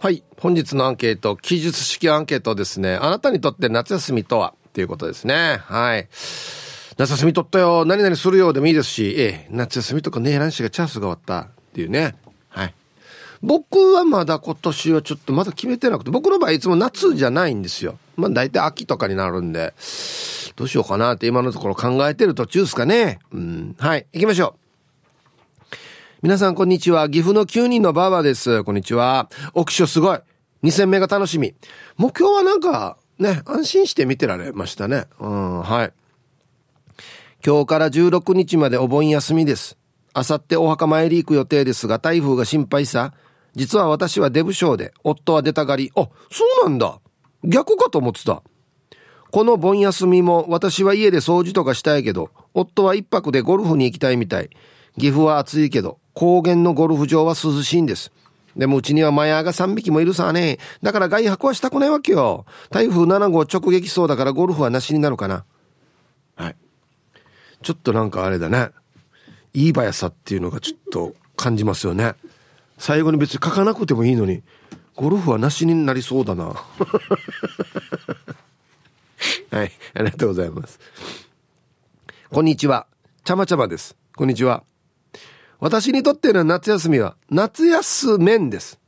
はい。本日のアンケート、記述式アンケートですね。あなたにとって夏休みとは？っていうことですね。はい。夏休みとったよ。何々するようでもいいですし、ええ、夏休みとかねえらんしがチャンスが終わったっていうね。はい。僕はまだ今年はちょっとまだ決めてなくて、僕の場合いつも夏じゃないんですよ。まあ大体秋とかになるんで、どうしようかなって今のところ考えてる途中ですかね。うん。はい。行きましょう。皆さんこんにちは。岐阜の9人のバーバーです。こんにちは。オショすごい。2000目が楽しみ。もう今日はなんか、ね、安心して見てられましたね。うん、はい。今日から16日までお盆休みです。あさってお墓参り行く予定ですが、台風が心配さ。実は私はデブ症で、夫は出たがり。あ、そうなんだ。逆かと思ってた。この盆休みも私は家で掃除とかしたいけど、夫は一泊でゴルフに行きたいみたい。岐阜は暑いけど、高原のゴルフ場は涼しいんです。でもうちにはマヤーが3匹もいるさね。だから外泊はしたくないわけよ。台風7号直撃そうだからゴルフはなしになるかな。はい。ちょっとなんかあれだね。いい速さっていうのがちょっと感じますよね。最後に別に書かなくてもいいのに、ゴルフはなしになりそうだな。はい。ありがとうございます。こんにちは。ちゃまちゃまです。こんにちは。私にとっての夏休みは夏休めんです。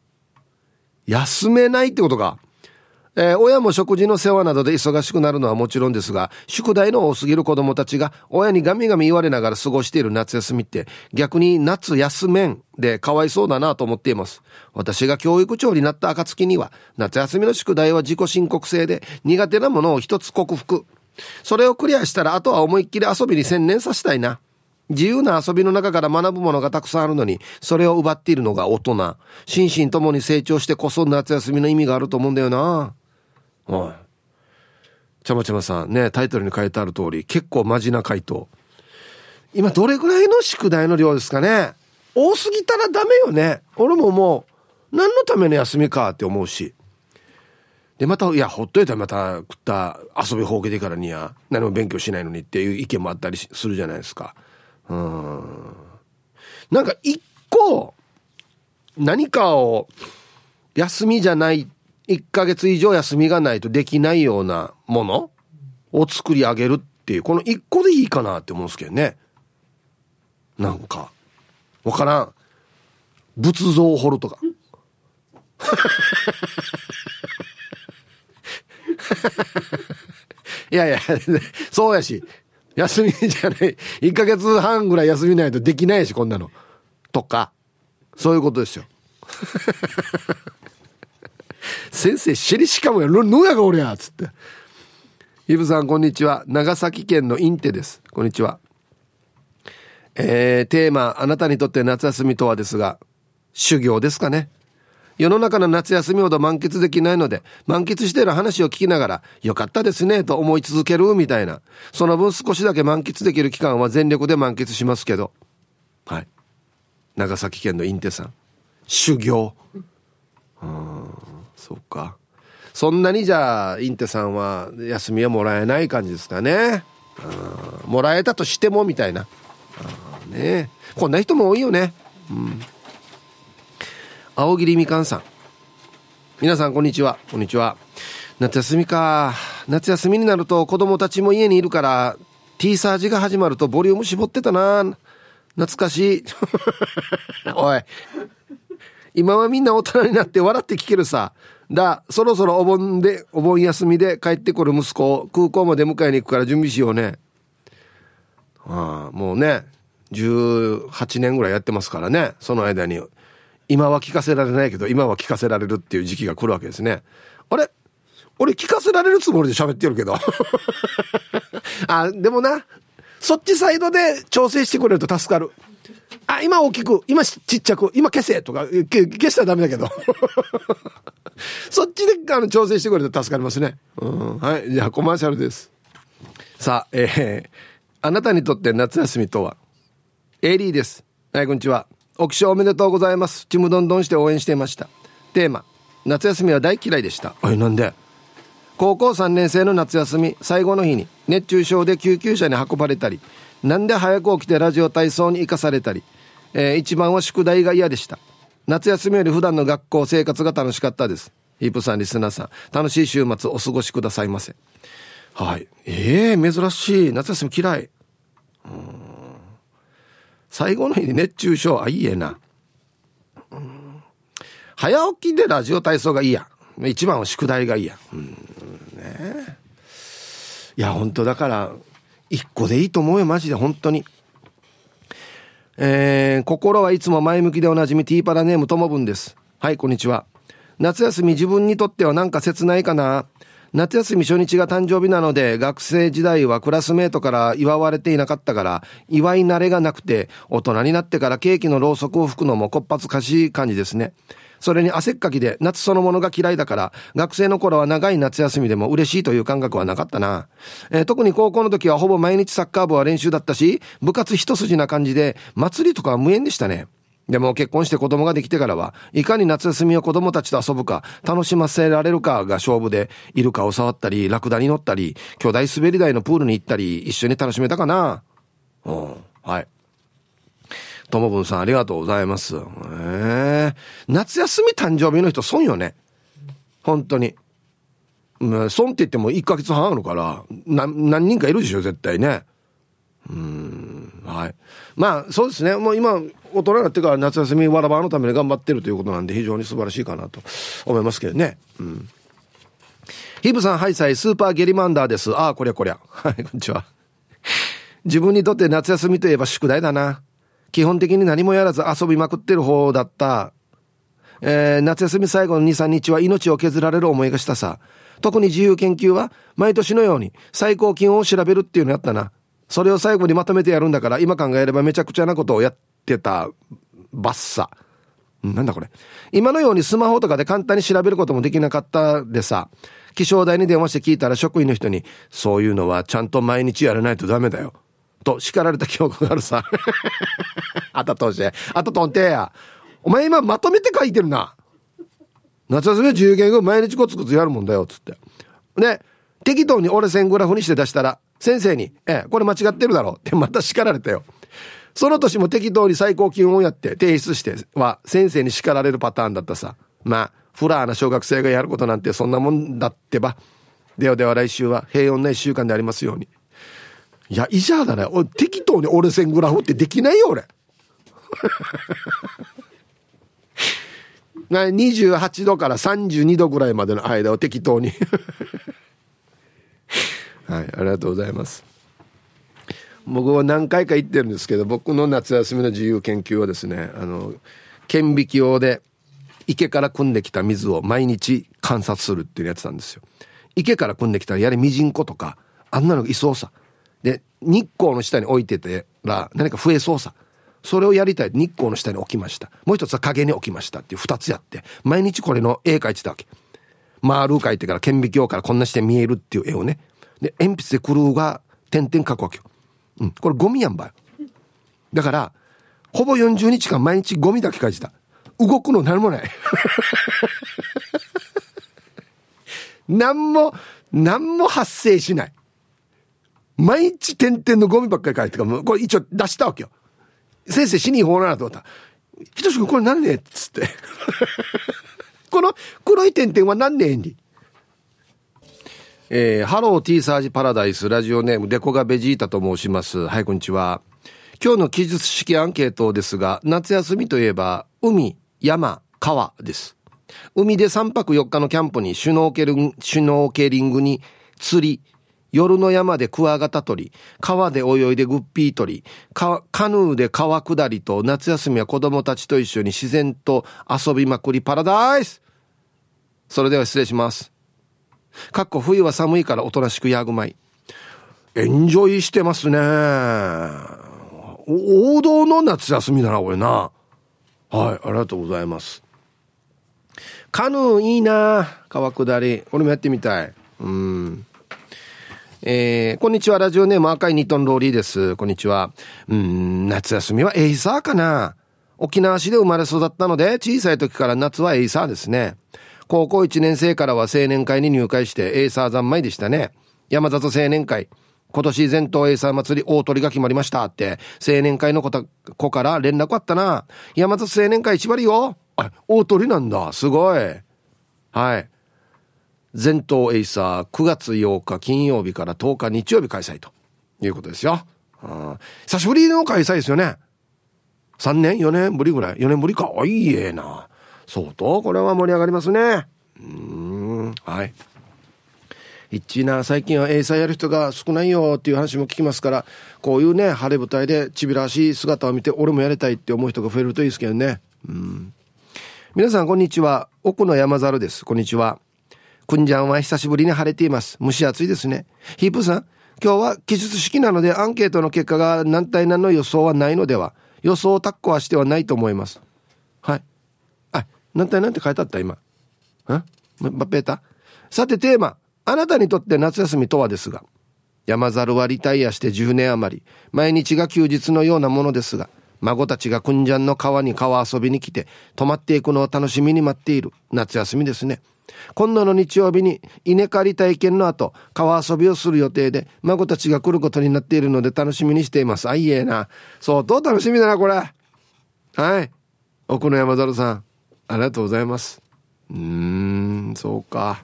休めないってことか。えー、親も食事の世話などで忙しくなるのはもちろんですが、宿題の多すぎる子供たちが親にガミガミ言われながら過ごしている夏休みって逆に夏休めんでかわいそうだなと思っています。私が教育長になった暁には夏休みの宿題は自己申告制で苦手なものを一つ克服。それをクリアしたらあとは思いっきり遊びに専念させたいな。自由な遊びの中から学ぶものがたくさんあるのに、それを奪っているのが大人。心身ともに成長してこそ夏休みの意味があると思うんだよな。おい。ちゃまちゃまさん、ね、タイトルに書いてある通り、結構マジな回答。今どれぐらいの宿題の量ですかね？多すぎたらダメよね。俺ももう、何のための休みかって思うし。で、また、いや、ほっといたらまた食った遊びほうけてからには何も勉強しないのにっていう意見もあったりするじゃないですか。うん。なんか一個、何かを休みじゃない、1ヶ月以上休みがないとできないようなものを作り上げるっていう、この一個でいいかなって思うんですけどね。なんか、わからん。仏像を掘るとか。いやいや、そうやし、休みじゃない。1ヶ月半ぐらい休みないとできないし、こんなの。とか。そういうことですよ。先生、しりしかもや、ぬやが俺や、つって。イブさん、こんにちは。長崎県のインテです。こんにちは。えー、テーマ、あなたにとって夏休みとはですが、修行ですかね。世の中の夏休みほど満喫できないので、満喫してる話を聞きながら、よかったですね、と思い続けるみたいな。その分少しだけ満喫できる期間は全力で満喫しますけど。はい。長崎県のインテさん。修行。うん、そっか。そんなにじゃあ、インテさんは休みはもらえない感じですかね。もらえたとしてもみたいな。ねこんな人も多いよね。うん。青桐みかんさん。皆さんこんにちは。こんにちは。夏休みか。夏休みになると子供たちも家にいるから T サージが始まるとボリューム絞ってたな。懐かしい。おい。今はみんな大人になって笑って聞けるさ。だそろそろお盆でお盆休みで帰ってくる息子を空港まで迎えに行くから準備しようね。ああもうね18年ぐらいやってますからねその間に今は聞かせられないけど、今は聞かせられるっていう時期が来るわけですね。あれ？俺聞かせられるつもりで喋ってるけど。あ、でもな、そっちサイドで調整してくれると助かる。あ、今大きく、今ちっちゃく、今消せとか、消したらダメだけど。そっちであの調整してくれると助かりますね。うん。はい。じゃあコマーシャルです。さあ、えー、あなたにとって夏休みとは？エリーです。はい、こんにちは。お起床おめでとうございます。ちむどんどんして応援していました。テーマ、夏休みは大嫌いでした。え、なんで？高校3年生の夏休み、最後の日に熱中症で救急車に運ばれたり、なんで早く起きてラジオ体操に行かされたり、えー、一番は宿題が嫌でした。夏休みより普段の学校生活が楽しかったです。ヒープさん、リスナーさん、楽しい週末お過ごしくださいませ。はい。ええー、珍しい。夏休み嫌い。最後の日に熱中症、あ、いいえな。早起きでラジオ体操がいいや。一番は宿題がいいや。うん、ねいや、本当だから、一個でいいと思うよ、マジで、本当に。えー、心はいつも前向きでおなじみティーパラネームともぶんです。はい、こんにちは。夏休み自分にとってはなんか切ないかな夏休み初日が誕生日なので、学生時代はクラスメートから祝われていなかったから、祝い慣れがなくて、大人になってからケーキのろうそくを吹くのもこっぱずかしい感じですね。それに汗っかきで夏そのものが嫌いだから、学生の頃は長い夏休みでも嬉しいという感覚はなかったな。えー、特に高校の時はほぼ毎日サッカー部は練習だったし、部活一筋な感じで、祭りとかは無縁でしたね。でも結婚して子供ができてからは、いかに夏休みを子供たちと遊ぶか、楽しませられるかが勝負で、イルカを触ったり、ラクダに乗ったり、巨大滑り台のプールに行ったり、一緒に楽しめたかな。うん、はい。ともぶんさんありがとうございます。えー、夏休み誕生日の人損よね。本当に。うん、損って言っても1ヶ月半あるから、な、何人かいるでしょ、絶対ね。うん、はい。まあ、そうですね。もう今、大人になってから夏休みわらばのために頑張ってるということなんで、非常に素晴らしいかなと思いますけどね。うん。ヒブさん、ハイサイ、スーパーゲリマンダーです。ああ、こりゃこりゃ。はい、こんにちは。自分にとって夏休みといえば宿題だな。基本的に何もやらず遊びまくってる方だった。えー、夏休み最後の2、3日は命を削られる思いがしたさ。特に自由研究は毎年のように最高気温を調べるっていうのやったな。それを最後にまとめてやるんだから今考えればめちゃくちゃなことをやってたバッサ。なんだこれ。今のようにスマホとかで簡単に調べることもできなかったでさ、気象台に電話して聞いたら職員の人に、そういうのはちゃんと毎日やらないとダメだよ。と叱られた記憶があるさ。あたとして。あたとんてや。お前今まとめて書いてるな。夏休みは自由研究毎日コツコツやるもんだよ、つって。で、適当に折れ線グラフにして出したら、先生に、ええ、これ間違ってるだろってまた叱られたよ。その年も適当に最高気温をやって提出しては先生に叱られるパターンだったさ。まあ、フラーな小学生がやることなんてそんなもんだってば。ではでは来週は平穏な一週間でありますように。いや、いじゃだね。俺、適当に折れ線グラフってできないよ、俺。28度から32度ぐらいまでの間を適当にはい、ありがとうございます。僕は何回か行ってるんですけど、僕の夏休みの自由研究はですね、あの、顕微鏡で池から汲んできた水を毎日観察するっていうやつなんですよ。池から汲んできたらやれミジンコとか、あんなのいそうさ。で、日光の下に置いててら何か増えそうさ。それをやりたい。日光の下に置きました。もう一つは影に置きましたっていう二つやって、毎日これの絵描いてたわけ。丸描いてから顕微鏡からこんなして見えるっていう絵をね。で、鉛筆でクルーが点々描くわけよ。うん。これゴミやんばよ。だから、ほぼ40日間毎日ゴミだけ描いてた。動くの何もない。何も、何も発生しない。毎日点々のゴミばっかり書いてかこれ一応出したわけよ。先生死に法なと思ったら、ひとしくんこれ何ねっつって。この黒い点々は何年に？えー、ハロー T サージパラダイスラジオネームデコがベジータと申します。はい、こんにちは。今日の記述式アンケートですが、夏休みといえば、海、山、川です。海で3泊4日のキャンプにシュノーケルシュノーケリングに釣り、夜の山でクワガタ取り、川で泳いでグッピー取り、カヌーで川下りと夏休みは子供たちと一緒に自然と遊びまくりパラダイスそれでは失礼します。かっこ冬は寒いからおとなしくヤーグマイ。エンジョイしてますね。王道の夏休みだな、これな。はい、ありがとうございます。カヌーいいな川下り。俺もやってみたい。うん。えー、こんにちは。ラジオネーム赤い2トンローリーです。こんにちは。うん、夏休みはエイサーかな。沖縄市で生まれ育ったので、小さい時から夏はエイサーですね。高校1年生からは青年会に入会してエイサー三昧でしたね。山里青年会。今年全島エイサー祭り大トリが決まりましたって、青年会の子から連絡あったな。山里青年会一割よ。あ、大トリなんだ。すごい。はい。全島エイサー9月8日金曜日から10日日曜日開催ということですよ。久しぶりの開催ですよね。3年 ?4 年ぶりぐらい ?4 年ぶりか。あ、いいえな。相当これは盛り上がりますね。うん、はい。一な、最近はエイサーやる人が少ないよっていう話も聞きますから、こういうね、晴れ舞台でちびらしい姿を見て、俺もやりたいって思う人が増えるといいですけどね。うん。皆さん、こんにちは。奥の山猿です。こんにちは。くんじゃんは久しぶりに晴れています。蒸し暑いですね。ヒープさん、今日は記述式なのでアンケートの結果が何対何の予想はないのでは予想をタッコはしてはないと思います。はい。何対何って書いてあった今？んバッペータさてテーマ。あなたにとって夏休みとはですが、山猿はリタイアして10年余り、毎日が休日のようなものですが、孫たちがくんじゃんの川に川遊びに来て、泊まっていくのを楽しみに待っている夏休みですね。今度の日曜日に稲刈り体験の後、川遊びをする予定で、孫たちが来ることになっているので楽しみにしています。あ、いいえな。相当楽しみだな、これ。はい。奥野山猿さん、ありがとうございます。うーん、そうか。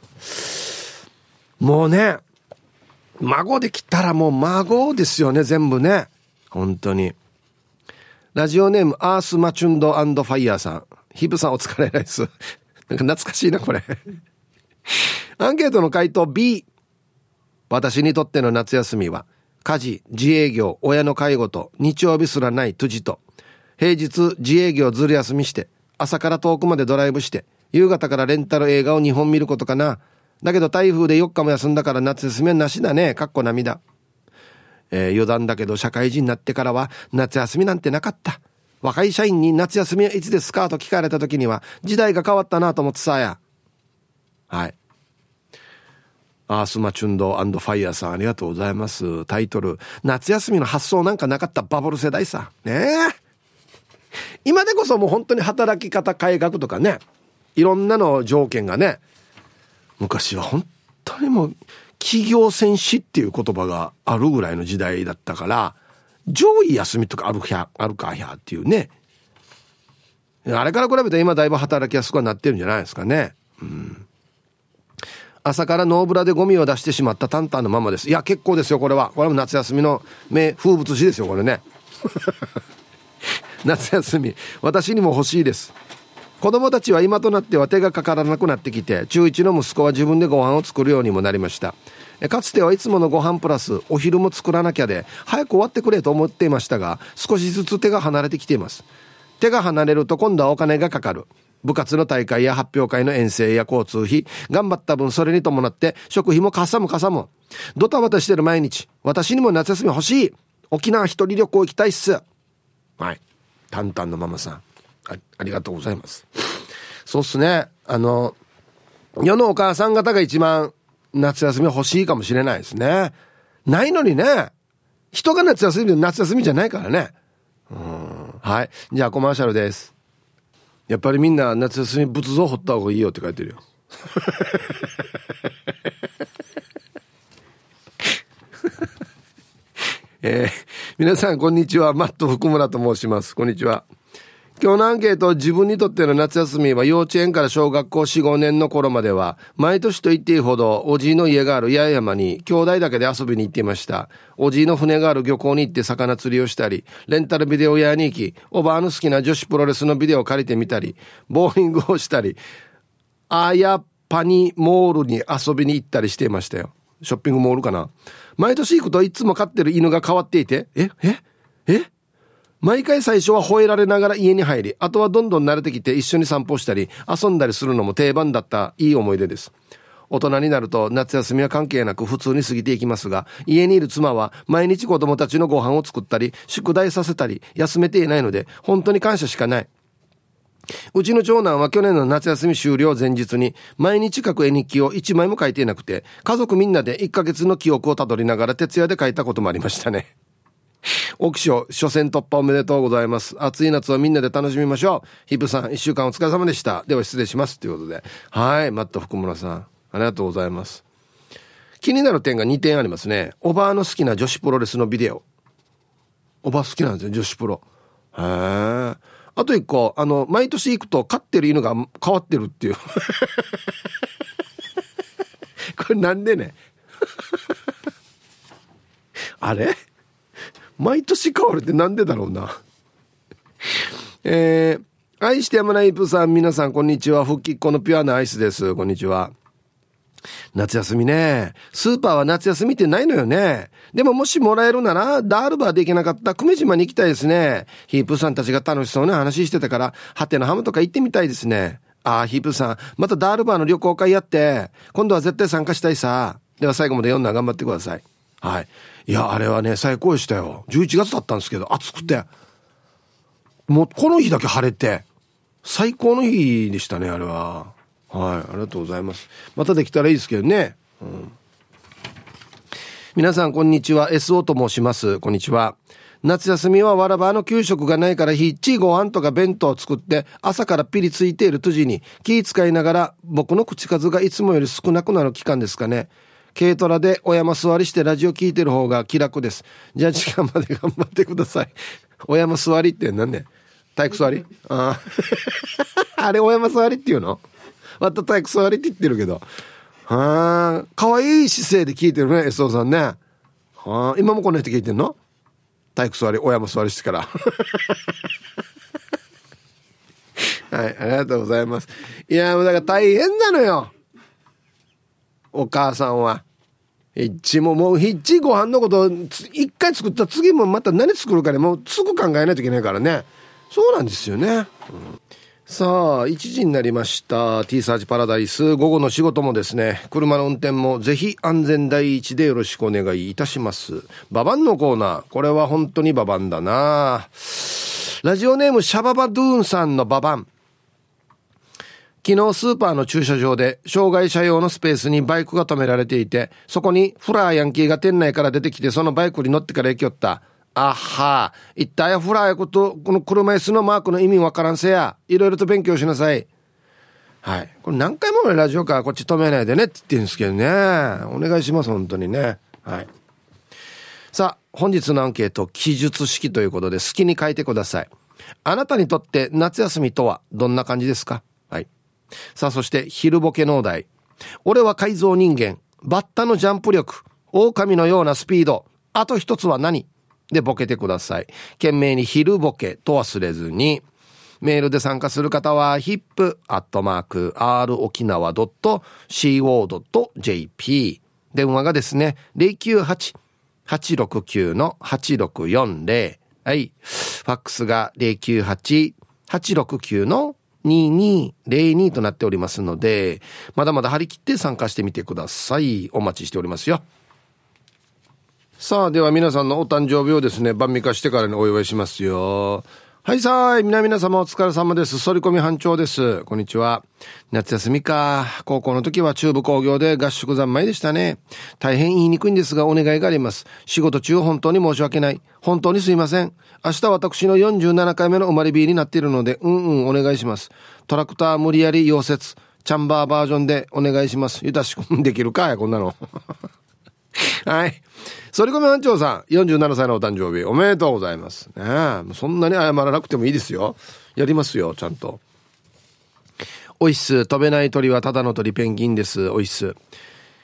もうね、孫できたらもう孫ですよね、全部ね。本当に。ラジオネーム、アースマチュンドファイヤーさん。ヒブさんお疲れです。なんか懐かしいな、これ。アンケートの回答 B。私にとっての夏休みは、家事、自営業、親の介護と、日曜日すらない辻と、平日自営業ずる休みして、朝から遠くまでドライブして、夕方からレンタル映画を2本見ることかな。だけど台風で4日も休んだから夏休みはなしだね。かっこ涙。えー、余談だけど社会人になってからは夏休みなんてなかった。若い社員に夏休みはいつですかと聞かれた時には時代が変わったなと思ってさや。はい。アースマチュンドファイヤーさんありがとうございます。タイトル、夏休みの発想なんかなかったバブル世代さ。ねえ。今でこそもう本当に働き方改革とかね、いろんなの条件がね、昔は本当にもう企業戦士っていう言葉があるぐらいの時代だったから上位休みとかあるひゃあるかひゃっていうね。あれから比べて今だいぶ働きやすくはなってるんじゃないですかね。うん。朝からノーブラでゴミを出してしまったタンタンのままです。いや結構ですよこれは。これも夏休みの名風物詩ですよこれね。夏休み私にも欲しいです。子供たちは今となっては手がかからなくなってきて中1の息子は自分でご飯を作るようにもなりました。かつてはいつものご飯プラスお昼も作らなきゃで早く終わってくれと思っていましたが少しずつ手が離れてきています。手が離れると今度はお金がかかる。部活の大会や発表会の遠征や交通費頑張った分それに伴って食費もかさむかさむ。ドタバタしてる毎日。私にも夏休み欲しい。沖縄一人旅行行きたいっす。はい。タンタンのママさんあありがとうございます。そうっすね。あの、世のお母さん方が一番夏休み欲しいかもしれないですね。ないのにね。人が夏休みで夏休みじゃないからね。うん。はい。じゃあコマーシャルです。やっぱりみんな夏休み仏像掘った方がいいよって書いてるよ。えー、皆さんこんにちは。マット福村と申します。こんにちは。今日のアンケート、自分にとっての夏休みは幼稚園から小学校4、5年の頃までは、毎年と言っていいほど、おじいの家がある八重山に、兄弟だけで遊びに行っていました。おじいの船がある漁港に行って魚釣りをしたり、レンタルビデオ屋に行き、おばあの好きな女子プロレスのビデオを借りてみたり、ボーリングをしたり、あやパニモールに遊びに行ったりしていましたよ。ショッピングモールかな。毎年行くといつも飼ってる犬が変わっていて、えええ？毎回最初は吠えられながら家に入り、あとはどんどん慣れてきて一緒に散歩したり、遊んだりするのも定番だったいい思い出です。大人になると夏休みは関係なく普通に過ぎていきますが、家にいる妻は毎日子供たちのご飯を作ったり、宿題させたり、休めていないので、本当に感謝しかない。うちの長男は去年の夏休み終了前日に毎日書く絵日記を1枚も書いていなくて、家族みんなで1ヶ月の記憶をたどりながら徹夜で書いたこともありましたね。奥賞、初戦突破おめでとうございます。暑い夏をみんなで楽しみましょう。ヒブさん、一週間お疲れ様でした。では失礼します。ということで。はい、マット福村さん、ありがとうございます。気になる点が2点ありますね。おばあの好きな女子プロレスのビデオ。おば好きなんですよ、女子プロ。へえ。あと一個、あの、毎年行くと飼ってる犬が変わってるっていう。これなんでね？あれ？毎年変わるってなんでだろうな。えー、愛してやまないプさん、皆さん、こんにちは。復帰っ子のピュアなアイスです。こんにちは。夏休みね。スーパーは夏休みってないのよね。でももしもらえるなら、ダールバーで行けなかった久米島に行きたいですね。ヒープさんたちが楽しそうな話してたから、ハテのハムとか行ってみたいですね。ああ、ヒープさん、またダールバーの旅行会やって、今度は絶対参加したいさ。では最後まで読んだ頑張ってください。はい。いや、あれはね、最高でしたよ。11月だったんですけど、暑くて。もう、この日だけ晴れて、最高の日でしたね、あれは。はい、ありがとうございます。またできたらいいですけどね。うん、皆さん、こんにちは。SO と申します。こんにちは。夏休みはわらばの給食がないからひっちいご飯とか弁当を作って朝からピリついている時に気使いながら僕の口数がいつもより少なくなる期間ですかね。軽トラでお山座りしてラジオ聞いてる方が気楽です。じゃあ時間まで頑張ってください。お山座りって何ね体育座り？ああ。あれお山座りっていうの？また体育座りって言ってるけど。はあ、かわいい姿勢で聞いてるね、S.O. さんね。はあ、今もこんな人聞いてんの？体育座り、親も座りしてから。はい、ありがとうございます。いや、もうだから大変なのよ。お母さんは。ヒッチももうヒッチご飯のこと一回作った次もまた何作るかねもうすぐ考えないといけないからねそうなんですよね、うん、さあ1時になりました。T サージパラダイス。午後の仕事もですね車の運転もぜひ安全第一でよろしくお願いいたします。ババンのコーナー。これは本当にババンだな。ラジオネームシャババドゥーンさんのババン。昨日スーパーの駐車場で障害者用のスペースにバイクが止められていて、そこにフラーヤンキーが店内から出てきてそのバイクに乗ってから行きよった。あは、一体フラーやこと、この車椅子のマークの意味わからんせや、いろいろと勉強しなさい。はい。これ何回もラジオからこっち止めないでねって言ってるんですけどね。お願いします、本当にね。はい。さあ、本日のアンケート、記述式ということで好きに書いてください。あなたにとって夏休みとはどんな感じですかはいさあ、そして昼ボケ農大。俺は改造人間。バッタのジャンプ力。狼のようなスピード。あと一つは何でボケてください。懸命に昼ボケと忘れずに。メールで参加する方は、ヒップアットマーク r 沖縄 .co.jp。電話がですね、098-869-8640。はい。ファックスが098-869の2202となっておりますので、まだまだ張り切って参加してみてください。お待ちしておりますよ。さあ、では皆さんのお誕生日をですね、晩味化してからにお祝いしますよ。はいさーい、皆々様お疲れ様です。反り込み班長です。こんにちは。夏休みか。高校の時は中部工業で合宿三昧でしたね。大変言いにくいんですがお願いがあります。仕事中本当に申し訳ない。本当にすいません。明日私の47回目の生まれ日になっているので、うんうんお願いします。トラクター無理やり溶接、チャンバーバージョンでお願いします。ゆたしくんできるかや、こんなの。はい。反り込み班長さん、47歳のお誕生日、おめでとうございます。ねそんなに謝らなくてもいいですよ。やりますよ、ちゃんと。おいっす。飛べない鳥はただの鳥ペンギンです。おいっす。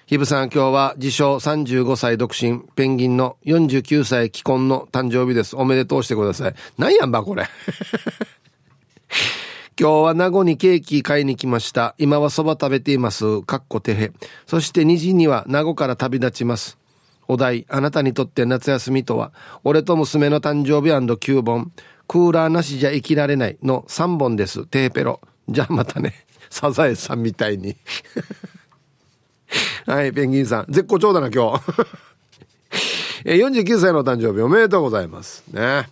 ひぶさん、今日は自称35歳独身、ペンギンの49歳既婚の誕生日です。おめでとうしてください。なんやんば、これ。今日は名護にケーキ買いに来ました。今はそば食べています。かっこてへ。そして2時には名護から旅立ちます。お題、あなたにとって夏休みとは、俺と娘の誕生日 &9 本、クーラーなしじゃ生きられないの3本です。テーペロ。じゃあまたね。サザエさんみたいに。はい、ペンギンさん。絶好調だな、今日。え49歳の誕生日おめでとうございます。ね。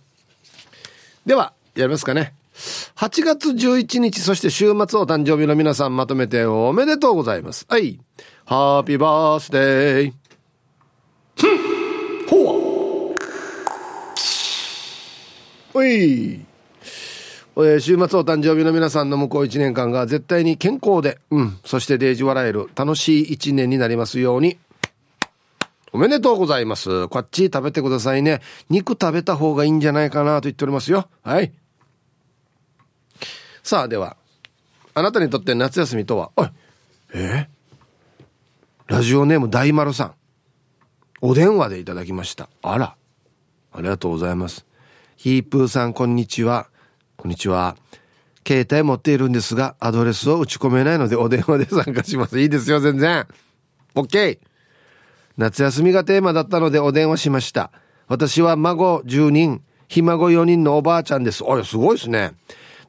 では、やりますかね。8月11日、そして週末お誕生日の皆さんまとめておめでとうございます。はい。ハッピーバースデー。ほおい。え週末お誕生日の皆さんの向こう1年間が絶対に健康で、うん、そしてデージ笑える楽しい1年になりますように。おめでとうございます。こっち食べてくださいね。肉食べた方がいいんじゃないかなと言っておりますよ。はい。さあではあなたにとって夏休みとはおいえラジオネーム大丸さん。お電話でいただきました。あらありがとうございます。ヒープーさんこんにちは。こんにちは。携帯持っているんですがアドレスを打ち込めないのでお電話で参加します。いいですよ全然。OK 夏休みがテーマだったのでお電話しました。私は孫10人ひ孫4人のおばあちゃんです。おいすごいですね。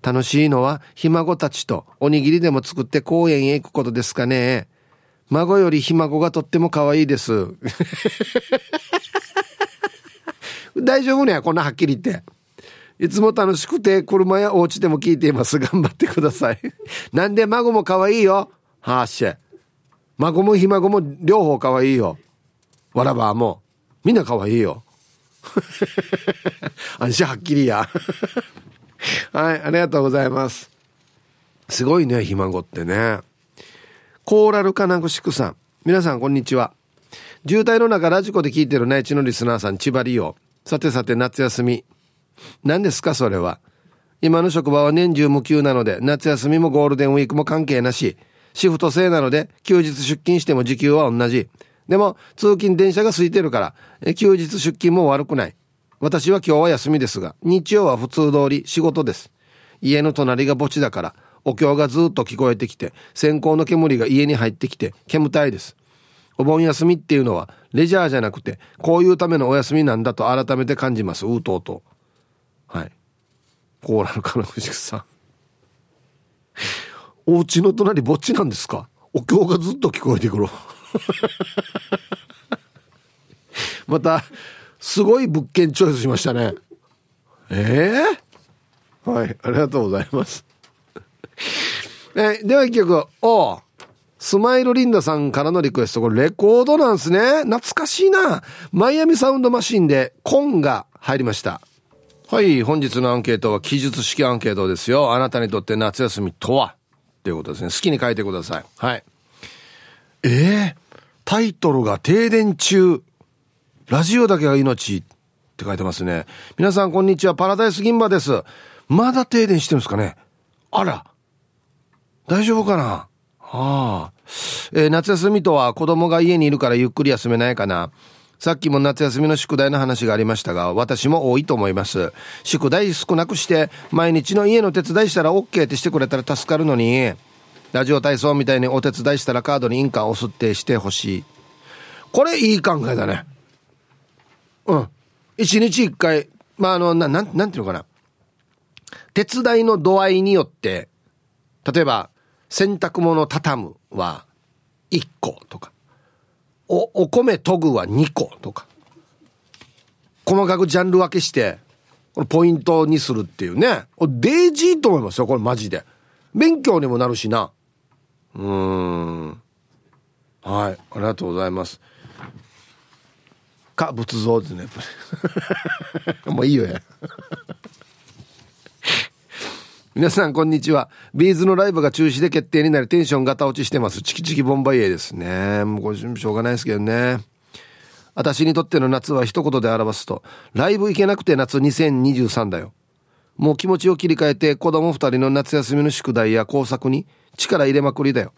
楽しいのはひ孫たちとおにぎりでも作って公園へ行くことですかね。孫よりひ孫がとっても可愛いです。大丈夫ねこんなはっきり言って。いつも楽しくて車やお家でも聞いています。頑張ってください。なんで孫も可愛いよ。はっし。ゃ孫もひ孫も両方可愛いよ。わらばも。みんな可愛いよ。安心はっきりや はいありがとうございます。すごいねひ孫ってね。コーラル金具宿さん。皆さんこんにちは。渋滞の中ラジコで聞いてる内地のリスナーさん千葉利用さてさて夏休み。何ですかそれは。今の職場は年中無休なので夏休みもゴールデンウィークも関係なし。シフト制なので休日出勤しても時給は同じ。でも通勤電車が空いてるから休日出勤も悪くない。私は今日は休みですが日曜は普通通り仕事です。家の隣が墓地だからお経がずっと聞こえてきて線香の煙が家に入ってきて煙たいです。お盆休みっていうのはレジャーじゃなくてこういうためのお休みなんだと改めて感じます。うとうとはい。コーラの金藤さん。お家の隣墓地なんですか？お経がずっと聞こえてくる。またすごい物件チョイスしましたね。ええー、はいありがとうございます。えでは一曲。おスマイルリンダさんからのリクエスト。これレコードなんですね。懐かしいな。マイアミサウンドマシンでコンが入りました。はい本日のアンケートは記述式アンケートですよ。あなたにとって夏休みとは？ということですね。好きに書いてください。はい。えー、タイトルが停電中ラジオだけが命って書いてますね皆さんこんにちはパラダイス銀馬ですまだ停電してるんですかねあら大丈夫かなああ。えー、夏休みとは子供が家にいるからゆっくり休めないかな。さっきも夏休みの宿題の話がありましたが、私も多いと思います。宿題少なくして、毎日の家の手伝いしたら OK ってしてくれたら助かるのに、ラジオ体操みたいにお手伝いしたらカードに印鑑を押すってしてほしい。これいい考えだね。うん。一日一回、まあ、あの、な、なん、なんていうのかな。手伝いの度合いによって、例えば、洗濯物畳むは1個とか、お、お米研ぐは2個とか、細かくジャンル分けして、ポイントにするっていうね。デイジーと思いますよ、これマジで。勉強にもなるしな。うん。はい、ありがとうございます。か、仏像ですね、やっぱり。もういいよや。皆さんこんにちは。ビーズのライブが中止で決定になりテンションガタ落ちしてます。チキチキボンバイエですね。もうこれしょうがないですけどね。私にとっての夏は一言で表すと、ライブ行けなくて夏2023だよ。もう気持ちを切り替えて子供二人の夏休みの宿題や工作に力入れまくりだよ。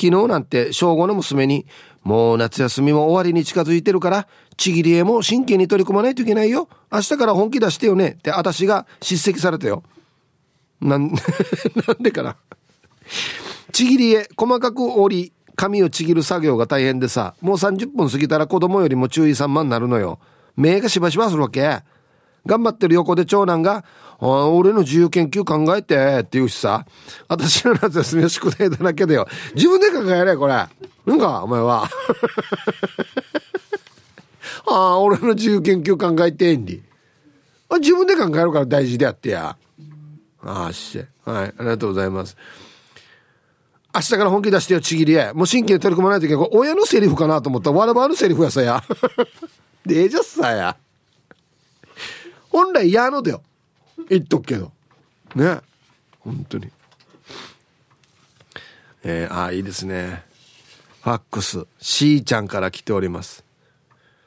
昨日なんて小5の娘に、もう夏休みも終わりに近づいてるから、ちぎり絵も真剣に取り組まないといけないよ。明日から本気出してよねって私が叱責されたよ。なん、なんでかな。ちぎり絵、細かく折り、紙をちぎる作業が大変でさ、もう30分過ぎたら子供よりも注意散漫になるのよ。目がしばしばするわけ。頑張ってる横で長男が、俺の自由研究考えてって言うしさ、私の夏休みの宿題だらけだよ。自分で考えれ、これ。なんか、お前は。あ あ、俺の自由研究考えてんり。自分で考えるから大事であってや。ああ、しはい、ありがとうございます。明日から本気出してよ、ちぎりや。もう神経取り組まないといけない。親のセリフかなと思ったら、わらばのセリフやさや。でえじゃっさや。本来やのだよ。言っとくけど。ね。本当に。えー、ああ、いいですね。ファックス、しーちゃんから来ております。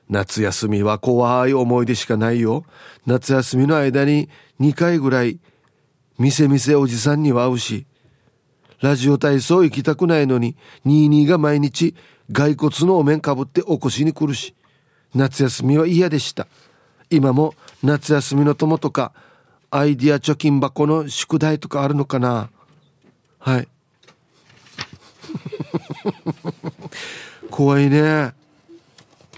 夏休みは怖い思い出しかないよ。夏休みの間に2回ぐらい店店おじさんには会うしラジオ体操行きたくないのに22が毎日骸骨のお面かぶって起こしに来るし夏休みは嫌でした今も夏休みの友とかアイディア貯金箱の宿題とかあるのかな？はい。怖いね。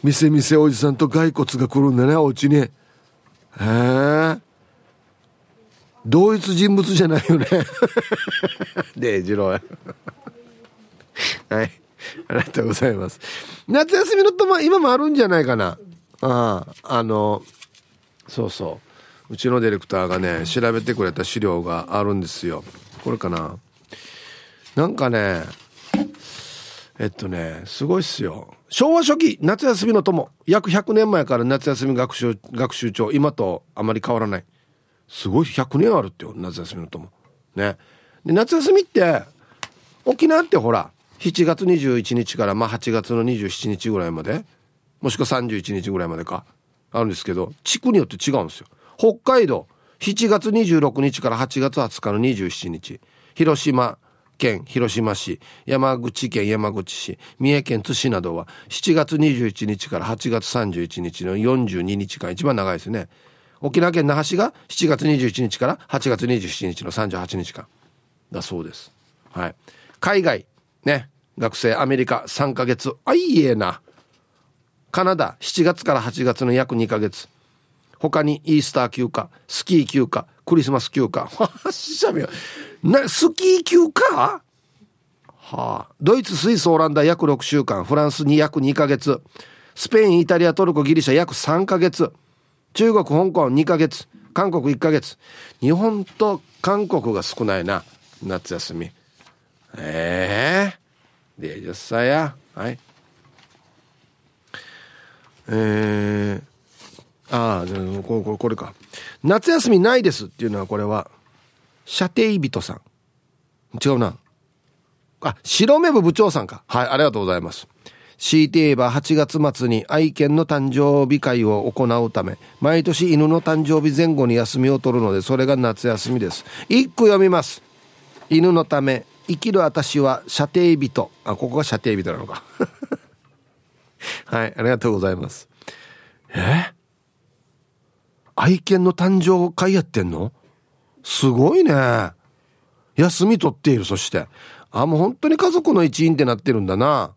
店店おじさんと骸骨が来るんだねお家に。へえ。同一人物じゃないよね。で次郎。はい。ありがとうございます。夏休みの友今もあるんじゃないかな？あああのそうそう。うちのディレクターがね調べてくれた資料があるんですよ。これかな？なんかねえっとねすごいっすよ。昭和初期夏休みの友。約100年前から夏休み学習学習帳今とあまり変わらない。すごい100年あるってよ夏休みの友。ね。で夏休みって沖縄ってほら7月21日からまあ8月の27日ぐらいまでもしくは31日ぐらいまでか。あるんですけど地区によって違うんですよ。北海道7月26日から8月20日の27日。広島県広島市山口県山口市三重県津市などは7月21日から8月31日の42日間一番長いですね。沖縄県那覇市が7月21日から8月27日の38日間だそうです。はい。海外ね学生アメリカ3ヶ月あいえなカナダ7月から8月の約2ヶ月。他にイースター休暇スキー休暇クリスマス休暇 しゃべなスキー休暇はあ。ドイツスイスオランダ約6週間。フランスに約2ヶ月。スペインイタリアトルコギリシャ約3ヶ月。中国香港2ヶ月。韓国1ヶ月。日本と韓国が少ないな。夏休み。ええー。で10歳や。はい。えー、ああこれこれか。夏休みないですっていうのはこれは射程人さん。違うな。あ白目部部長さんか。はいありがとうございます。強いて言えば8月末に愛犬の誕生日会を行うため毎年犬の誕生日前後に休みを取るのでそれが夏休みです。一句読みます。犬のため生きる私は射程人。あここが射程人なのか。はいありがとうございます。え？愛犬の誕生会やってんの？すごいね。休み取っているそして。あもう本当に家族の一員ってなってるんだな。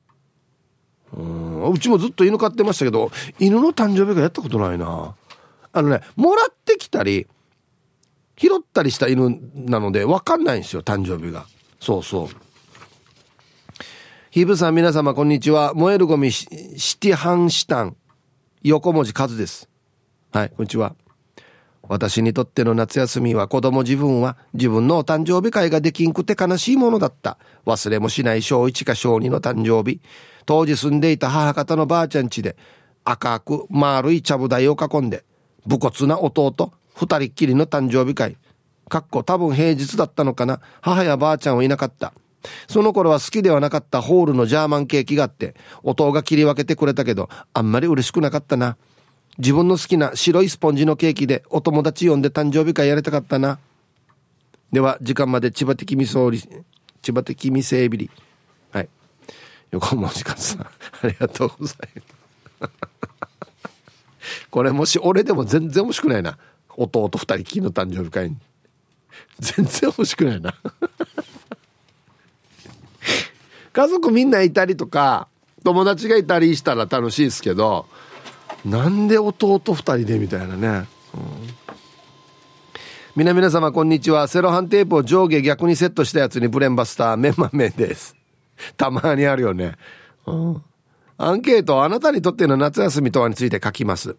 うんうちもずっと犬飼ってましたけど犬の誕生日がやったことないな。あのねもらってきたり拾ったりした犬なので分かんないんですよ誕生日が。そうそうヒブさん皆様こんにちは燃えるゴミシティハンシタン横文字数ですはいこんにちは私にとっての夏休みは子供自分は自分のお誕生日会ができんくて悲しいものだった。忘れもしない小1か小2の誕生日。当時住んでいた母方のばあちゃん家で赤く丸いちゃぶ台を囲んで武骨な弟二人っきりの誕生日会。かっこ多分平日だったのかな。母やばあちゃんはいなかった。その頃は好きではなかったホールのジャーマンケーキがあって、音が切り分けてくれたけど、あんまり嬉しくなかったな。自分の好きな白いスポンジのケーキでお友達呼んで誕生日会やりたかったな。では、時間まで千葉的味噌り、千葉的味噌エビリ。はい。横文字かさん、ありがとうございます。これもし俺でも全然欲しくないな。弟二人きの誕生日会に。全然欲しくないな。家族みんないたりとか、友達がいたりしたら楽しいですけど、なんで弟2人でみたいなね、うん、皆皆様こんにちは。セロハンテープを上下逆にセットしたやつにブレンバスターメンマメンです。たまにあるよね、うん、アンケートあなたにとっての夏休みとはについて書きます。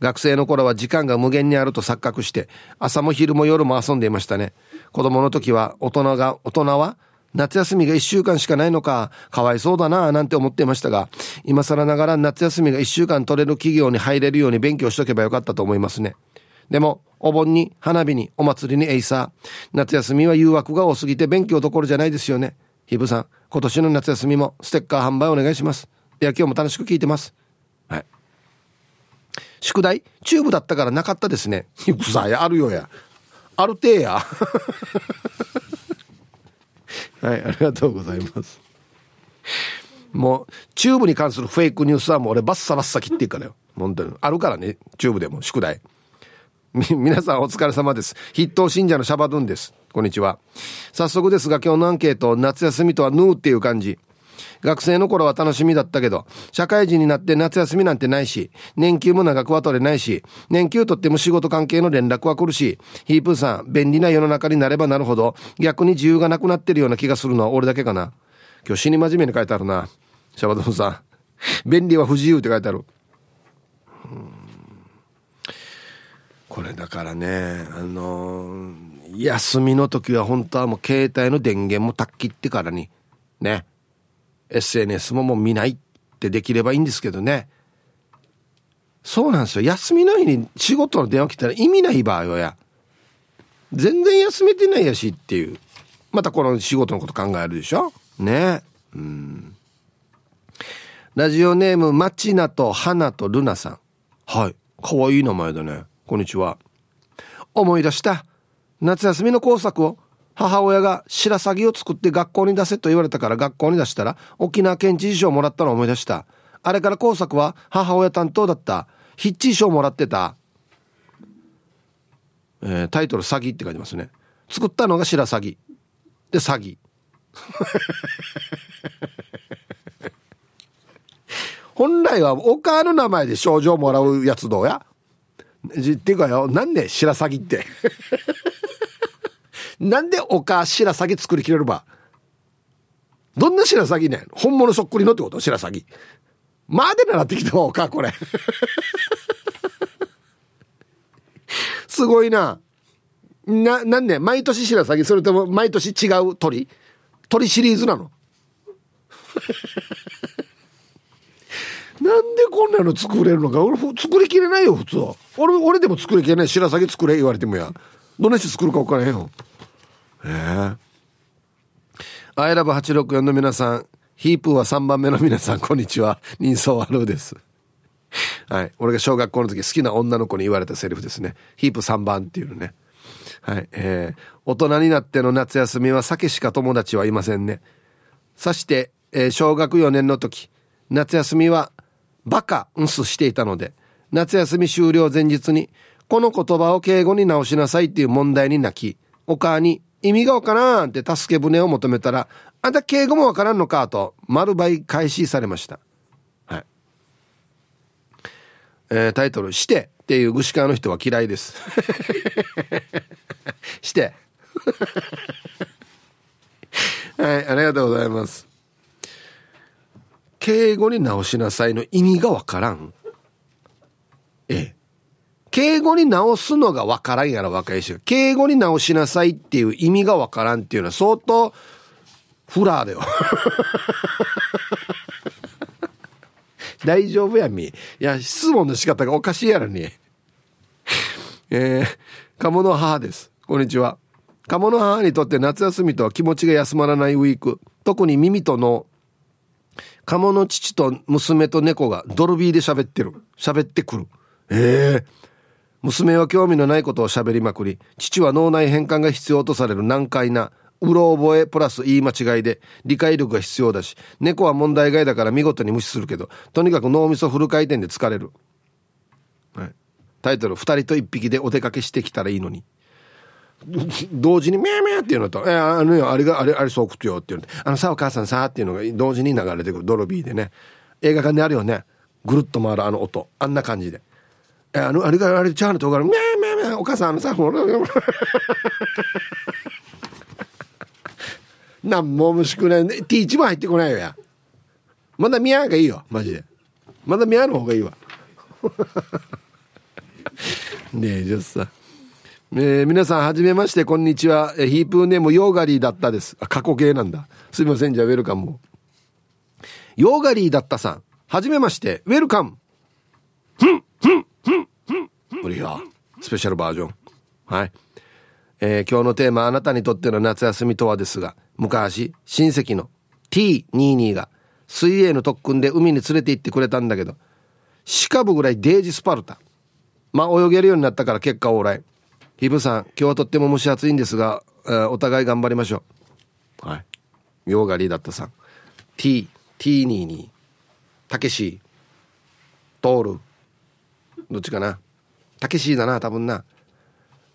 学生の頃は時間が無限にあると錯覚して朝も昼も夜も遊んでいましたね。子供の時は大人が大人は夏休みが1週間しかないのか、かわいそうだなぁ、なんて思っていましたが、今更ながら夏休みが1週間取れる企業に入れるように勉強しとけばよかったと思いますね。でも、お盆に、花火に、お祭りにエイサー。夏休みは誘惑が多すぎて勉強どころじゃないですよね。ひーぷーさん、今年の夏休みもステッカー販売お願いします。では今日も楽しく聞いてます。はい。宿題、チューブだったからなかったですね。ひーぷーさん、あるよや。あるてや はいありがとうございます。もうチューブに関するフェイクニュースはもう俺バッサバッサ切っていくからよ。本当に。あるからねチューブでも宿題。み皆さんお疲れ様です。筆頭信者のシャバドゥンです。こんにちは。早速ですが今日のアンケート夏休みとはヌーっていう感じ学生の頃は楽しみだったけど、社会人になって夏休みなんてないし、年給も長くは取れないし、年給取っても仕事関係の連絡は来るし、ヒープーさん、便利な世の中になればなるほど、逆に自由がなくなってるような気がするのは俺だけかな。今日死に真面目に書いてあるな。シャバドンさん。便利は不自由って書いてある。これだからね、あのー、休みの時は本当はもう携帯の電源もたっきってからに、ね。SNS ももう見ないってできればいいんですけどね。そうなんですよ。休みの日に仕事の電話来たら意味ない場合はや。全然休めてないやしっていう。またこの仕事のこと考えるでしょ？ね。うん。ラジオネーム、マチナと花とルナさん。はい。かわいい名前だね。こんにちは。思い出した。夏休みの工作を母親が白鷺を作って学校に出せと言われたから学校に出したら沖縄県知事賞をもらったのを思い出した。あれから工作は母親担当だった。ヒッチー賞もらってた。えー、タイトル詐欺って書いてますね。作ったのが白鷺。で、詐欺。本来はお母の名前で賞状をもらうやつどうや？っていうかよ、なんで白鷺って？なんでおか白鷺作りきれるば？どんな白鷺ね本物そっくりのってこと？白鷺。まで習ってきたわ、おか、これ。すごいな。な、なんで？毎年白鷺それとも毎年違う鳥？鳥シリーズなの？なんでこんなの作れるのか？俺作りきれないよ普通。は俺俺でも作りきれない白鷺作れ言われてもや。どんな人作るか分からへんよ。ええアイラブ864の皆さん、ヒープーは3番目の皆さん、こんにちは。人相悪うです。はい。俺が小学校の時好きな女の子に言われたセリフですね。ヒープ3番っていうのね。はい。えー、大人になっての夏休みは酒しか友達はいませんね。そして、えー、小学4年の時、夏休みはバカンスしていたので、夏休み終了前日に、この言葉を敬語に直しなさいっていう問題に泣き、お母に意味がわからんって助け舟を求めたら、あんた敬語もわからんのかと、丸倍開始されました。はい。えー、タイトル、してっていう具志川の人は嫌いです。して。はい、ありがとうございます。敬語に直しなさいの意味がわからん。ええ。敬語に直すのがわからんやら若いし、敬語に直しなさいっていう意味がわからんっていうのは相当、フラーだよ。大丈夫やみ。いや、質問の仕方がおかしいやろに。えー、鴨の母です。こんにちは。鴨の母にとって夏休みとは気持ちが休まらないウィーク。特に耳との、鴨の父と娘と猫がドルビーで喋ってる。喋ってくる。ええー娘は興味のないことを喋りまくり、父は脳内変換が必要とされる難解な、うろ覚えプラス言い間違いで理解力が必要だし、猫は問題外だから見事に無視するけど、とにかく脳みそフル回転で疲れる。はい。タイトル、二人と一匹でお出かけしてきたらいいのに。同時に、ミャーミャーっていうのと、えー、あのよ、あれが、あれ、あれそうくとよっていうのあのさ、お母さんさっていうのが同時に流れてくる、ドロビーでね。映画館であるよね。ぐるっと回るあの音。あんな感じで。あのあれがあれチャーのとこから「ミャーミャーミャーお母さんあのさほら」なんも虫くない。T1 も入ってこないよや。まだミャーがいいよマジで。まだミャーの方がいいわ。ねえじゃあさえー、皆さんはじめましてこんにちは、えヒープーネームヨーガリーだったです。あ過去形なんだ。すいませんじゃあウェルカムヨーガリーだったさん。はじめまして。ウェルカム。ふんふん。無理よスペシャルバージョンはいえー、今日のテーマあなたにとっての夏休みとはですが昔親戚の T22 が水泳の特訓で海に連れて行ってくれたんだけどシカブぐらいデージスパルタまあ泳げるようになったから結果オーライヒブさん、今日はとっても蒸し暑いんですが、えー、お互い頑張りましょう。はい。ヨーガリーだったさん。T、T22、たけし、トール。どっちかな？たけしだな、多分な。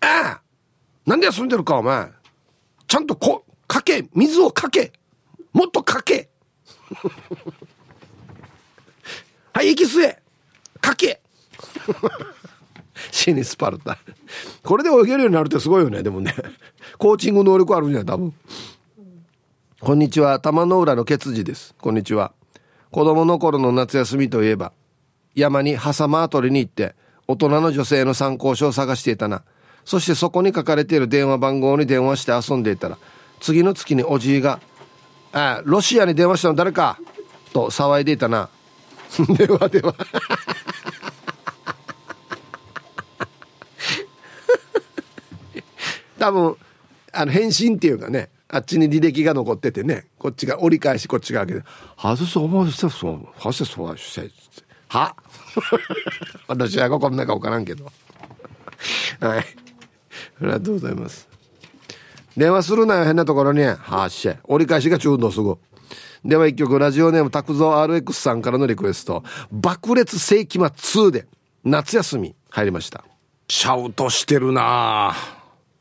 ああなんで休んでるか、お前。ちゃんとこ、かけ、水をかけ。もっとかけ。はい、息吸え。かけ。シニスパルタ。これで泳げるようになるってすごいよね、でもね。コーチング能力あるんじゃない多分。こんにちは、玉の浦のケツジです。こんにちは。子供の頃の夏休みといえば、山にハサマ取りに行って、大人の女性の参考書を探していたな。そしてそこに書かれている電話番号に電話して遊んでいたら、次の月におじいが、ああ、ロシアに電話したの誰かと騒いでいたな。電話では 多分、あの、返信っていうかね、あっちに履歴が残っててね、こっちが折り返しこっちが開けて、はずそう思うしてそう、はずそうして、は私はこんなか分からんけど。はい。ありがとうございます。電話するなよ、変なところに。はっしゃ。折り返しが中度すぐ。では一曲、ラジオネーム、拓蔵 RX さんからのリクエスト。爆裂世紀末2で、夏休み入りました。シャウトしてるなあ。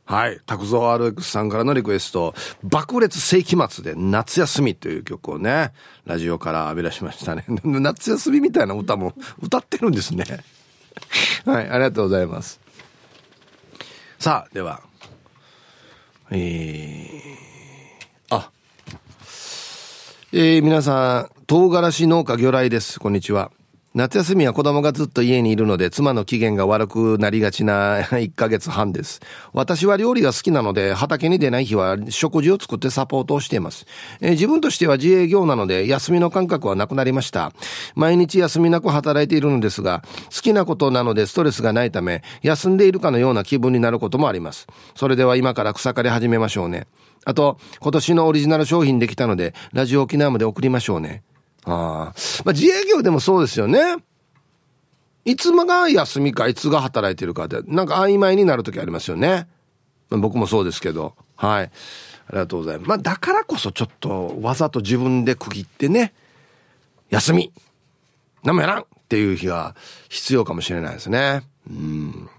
はい。拓蔵 RX さんからのリクエスト、爆裂世紀末で夏休みという曲をね、ラジオから浴び出しましたね。夏休みみたいな歌も歌ってるんですね。はい、ありがとうございます。さあ、では、えー、あ、えー、皆さん、唐辛子農家魚雷です。こんにちは。夏休みは子供がずっと家にいるので妻の機嫌が悪くなりがちな1ヶ月半です。私は料理が好きなので畑に出ない日は食事を作ってサポートをしています。えー、自分としては自営業なので休みの感覚はなくなりました。毎日休みなく働いているのですが好きなことなのでストレスがないため休んでいるかのような気分になることもあります。それでは今から草刈り始めましょうね。あと今年のオリジナル商品できたのでラジオ沖縄まで送りましょうね。ああまあ、自営業でもそうですよね。いつもが休みか、いつが働いてるかで、なんか曖昧になる時ありますよね。まあ、僕もそうですけど。はい。ありがとうございます。まあ、だからこそちょっとわざと自分で区切ってね、休み何もやらんっていう日が必要かもしれないですね。うん。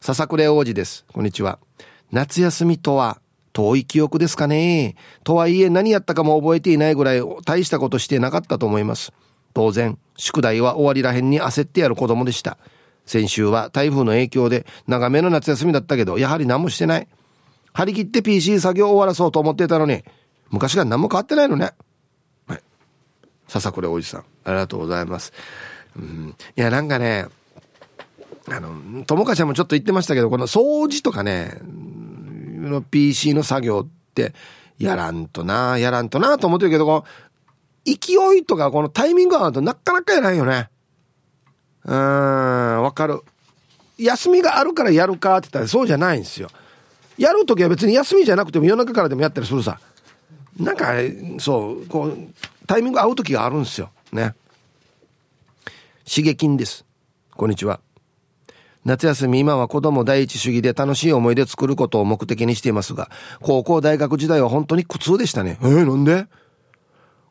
笹倉王子です。こんにちは。夏休みとは、遠い記憶ですかね。とはいえ何やったかも覚えていないぐらい大したことしてなかったと思います。当然、宿題は終わりらへんに焦ってやる子供でした。先週は台風の影響で長めの夏休みだったけど、やはり何もしてない。張り切って PC 作業を終わらそうと思ってたのに、昔から何も変わってないのね。はい。笹倉おじさん、ありがとうございます。うん、いや、なんかね、あの、友果ちゃんもちょっと言ってましたけど、この掃除とかね、の PC の作業ってやらんとな、やらんとなと思ってるけど、こ勢いとかこのタイミングが合うとなかなかやらんよね。うーん、わかる。休みがあるからやるかって言ったらそうじゃないんですよ。やるときは別に休みじゃなくても夜中からでもやったりするさ。なんか、そう、こう、タイミング合う時があるんですよ。ね。刺激です。こんにちは。夏休み今は子供第一主義で楽しい思い出作ることを目的にしていますが、高校大学時代は本当に苦痛でしたね。えー、なんで？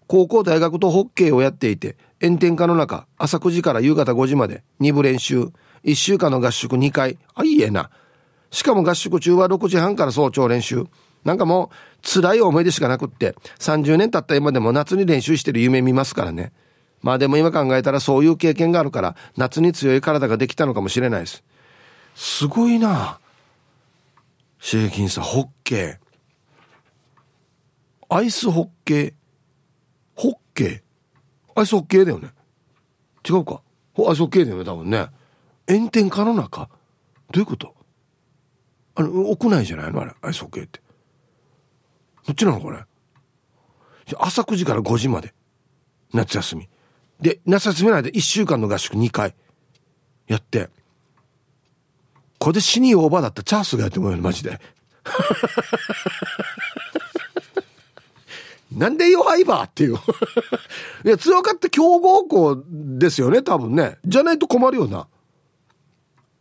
高校大学とホッケーをやっていて、炎天下の中、朝9時から夕方5時まで2部練習、1週間の合宿2回、あ、いいえな。しかも合宿中は6時半から早朝練習。なんかもう辛い思い出しかなくって、30年経った今でも夏に練習してる夢見ますからね。まあでも今考えたらそういう経験があるから夏に強い体ができたのかもしれないです。すごいな。シェーキンさん、ホッケー。アイスホッケー？ホッケー？アイスホッケーだよね。違うか。アイスホッケーだよね、多分ね。炎天下の中？どういうこと？あの、屋内じゃないの？あれ、アイスホッケーって。どっちなのこれ？朝9時から5時まで。夏休み。で、夏休みないで1週間の合宿2回やって、これで死にオーバーだったチャンスがやってもうよ、マジで。なんで弱いばっていういや、強かった強豪校ですよね、多分ね。じゃないと困るよな。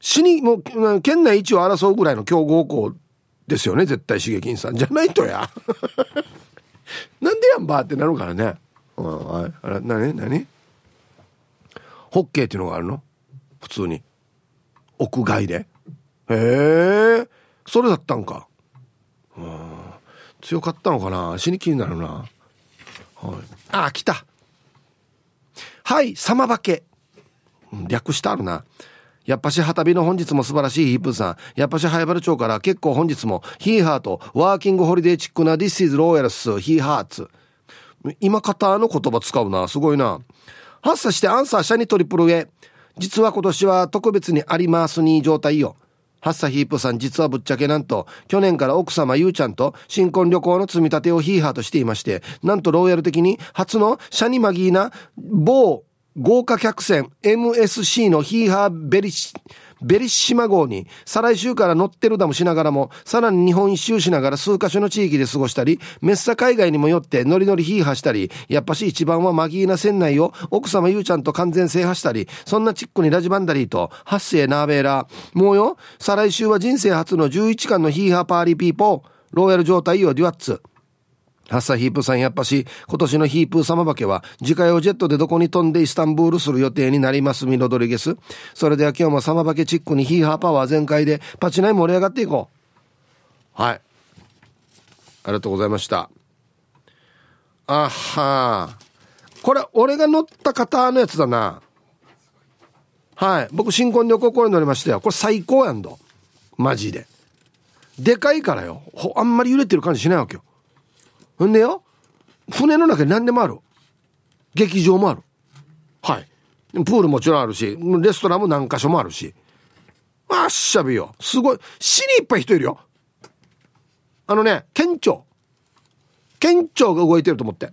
死に、もう、県内一を争うぐらいの強豪校ですよね、絶対、刺激さん。じゃないとや。なんでやんばってなるからね。うん、あれ、なになにホッケーっていうのがあるの？普通に。屋外で？へえ、それだったんか。うん。強かったのかな？死に気になるな。はい。あ、来た。はい、サマバケ。略してあるな。やっぱし旗火の本日も素晴らしいヒープーさん。やっぱしハイバル町から結構本日もヒーハーとワーキングホリデーチックな This is Royals ヒーハーツ。今方の言葉使うな。すごいな。発作してアンサー社にトリプルウェイ。実は今年は特別にありますに状態よ。ハッサヒープさん実はぶっちゃけなんと去年から奥様ゆうちゃんと新婚旅行の積み立てをヒーハーとしていましてなんとロイヤル的に初のシャニマギーな某豪華客船 MSC のヒーハーベリシベリッシマ号に再来週から乗ってるだもしながらもさらに日本一周しながら数カ所の地域で過ごしたりメッサ海外にも寄ってノリノリヒーハーしたりやっぱし一番はマギーな船内を奥様ゆうちゃんと完全制覇したりそんなチックにラジバンダリーと発生ナーベーラー。もうよ再来週は人生初の11巻のヒーハーパーリーピーポー。ローヤル状態よデュアッツ。ハッサヒープさんやっぱし、今年のヒープー様化けは、次回をジェットでどこに飛んでイスタンブールする予定になります、ミロドリゲス。それでは今日も様化けチックにヒーハーパワー全開で、パチナイ盛り上がっていこう。はい。ありがとうございました。あはこれ、俺が乗った方のやつだな。はい。僕、新婚旅行これ乗りましたよ。これ最高やんど。マジで。でかいからよ。ほあんまり揺れてる感じしないわけよ。ほんでよ、船の中に何でもある。劇場もある。はい。プールもちろんあるし、レストランも何箇所もあるし。あっしゃびよ。すごい。死にいっぱい人いるよ。あのね、県庁。県庁が動いてると思って。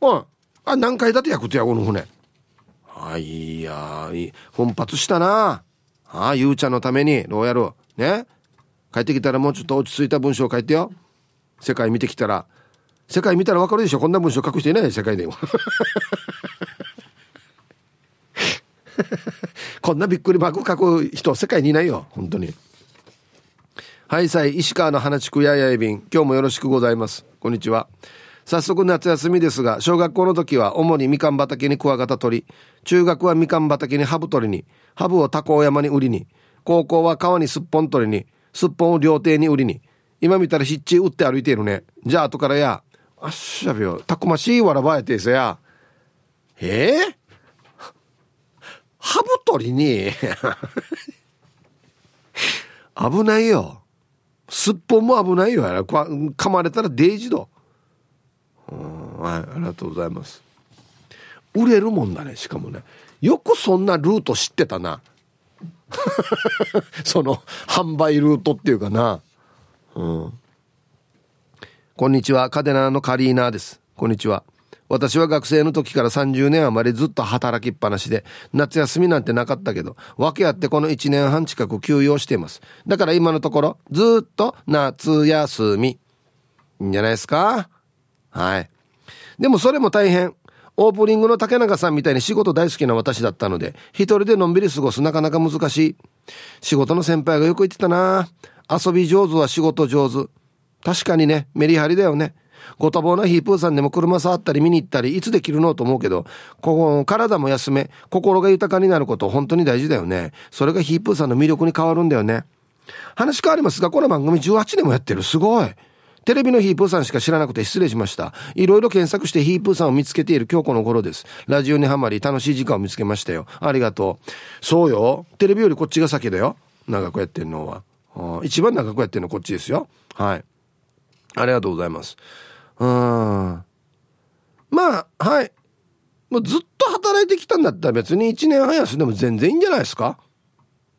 うん。あ、何階建てやくとや、この船。はい、いやい奮発したな。ああ、ゆうちゃんのために、どうやるね。帰ってきたらもうちょっと落ち着いた文章を書いてよ。世界見てきたら世界見たらわかるでしょ？こんな文章書く人いない世界でも。こんなびっくりマーク書く人世界にいないよ本当に。はいさい石川の花地区ややいびん今日もよろしくございます。こんにちは。早速夏休みですが小学校の時は主にみかん畑にクワガタ取り中学はみかん畑にハブ取りにハブをタコ山に売りに高校は川にすっぽん取りにすっぽんを料亭に売りに今見たらヒッチ打って歩いているね。じゃあ後からや、あっしゃべよ、たくましいわらばえてさや。ええー、ハブ取りに？危ないよ。すっぽんも危ないよ。噛まれたらデイジド。はい、ありがとうございます。売れるもんだね、しかもね。よくそんなルート知ってたな。その販売ルートっていうかな。うん。こんにちは。カデナーのカリーナです。こんにちは。私は学生の時から30年余りずっと働きっぱなしで、夏休みなんてなかったけど、訳あってこの1年半近く休養しています。だから今のところ、ずっと夏休み。いいんじゃないですか？はい。でもそれも大変。オープニングの竹中さんみたいに仕事大好きな私だったので、一人でのんびり過ごすなかなか難しい。仕事の先輩がよく言ってたな遊び上手は仕事上手。確かにね、メリハリだよね。ご多忙なヒープーさんでも車触ったり見に行ったり、いつできるのと思うけど、ここ体も休め、心が豊かになること本当に大事だよね。それがヒープーさんの魅力に変わるんだよね。話変わりますが、この番組18年もやってる。すごい。テレビのヒープーさんしか知らなくて失礼しました。いろいろ検索してヒープーさんを見つけている今日この頃です。ラジオにはまり楽しい時間を見つけましたよ。ありがとう。そうよ。テレビよりこっちが先だよ。長くやってんのは。一番長くやってるのこっちですよ。はい。ありがとうございます。うん。まあ、はい。もうずっと働いてきたんだったら別に1年半休んでも全然いいんじゃないですか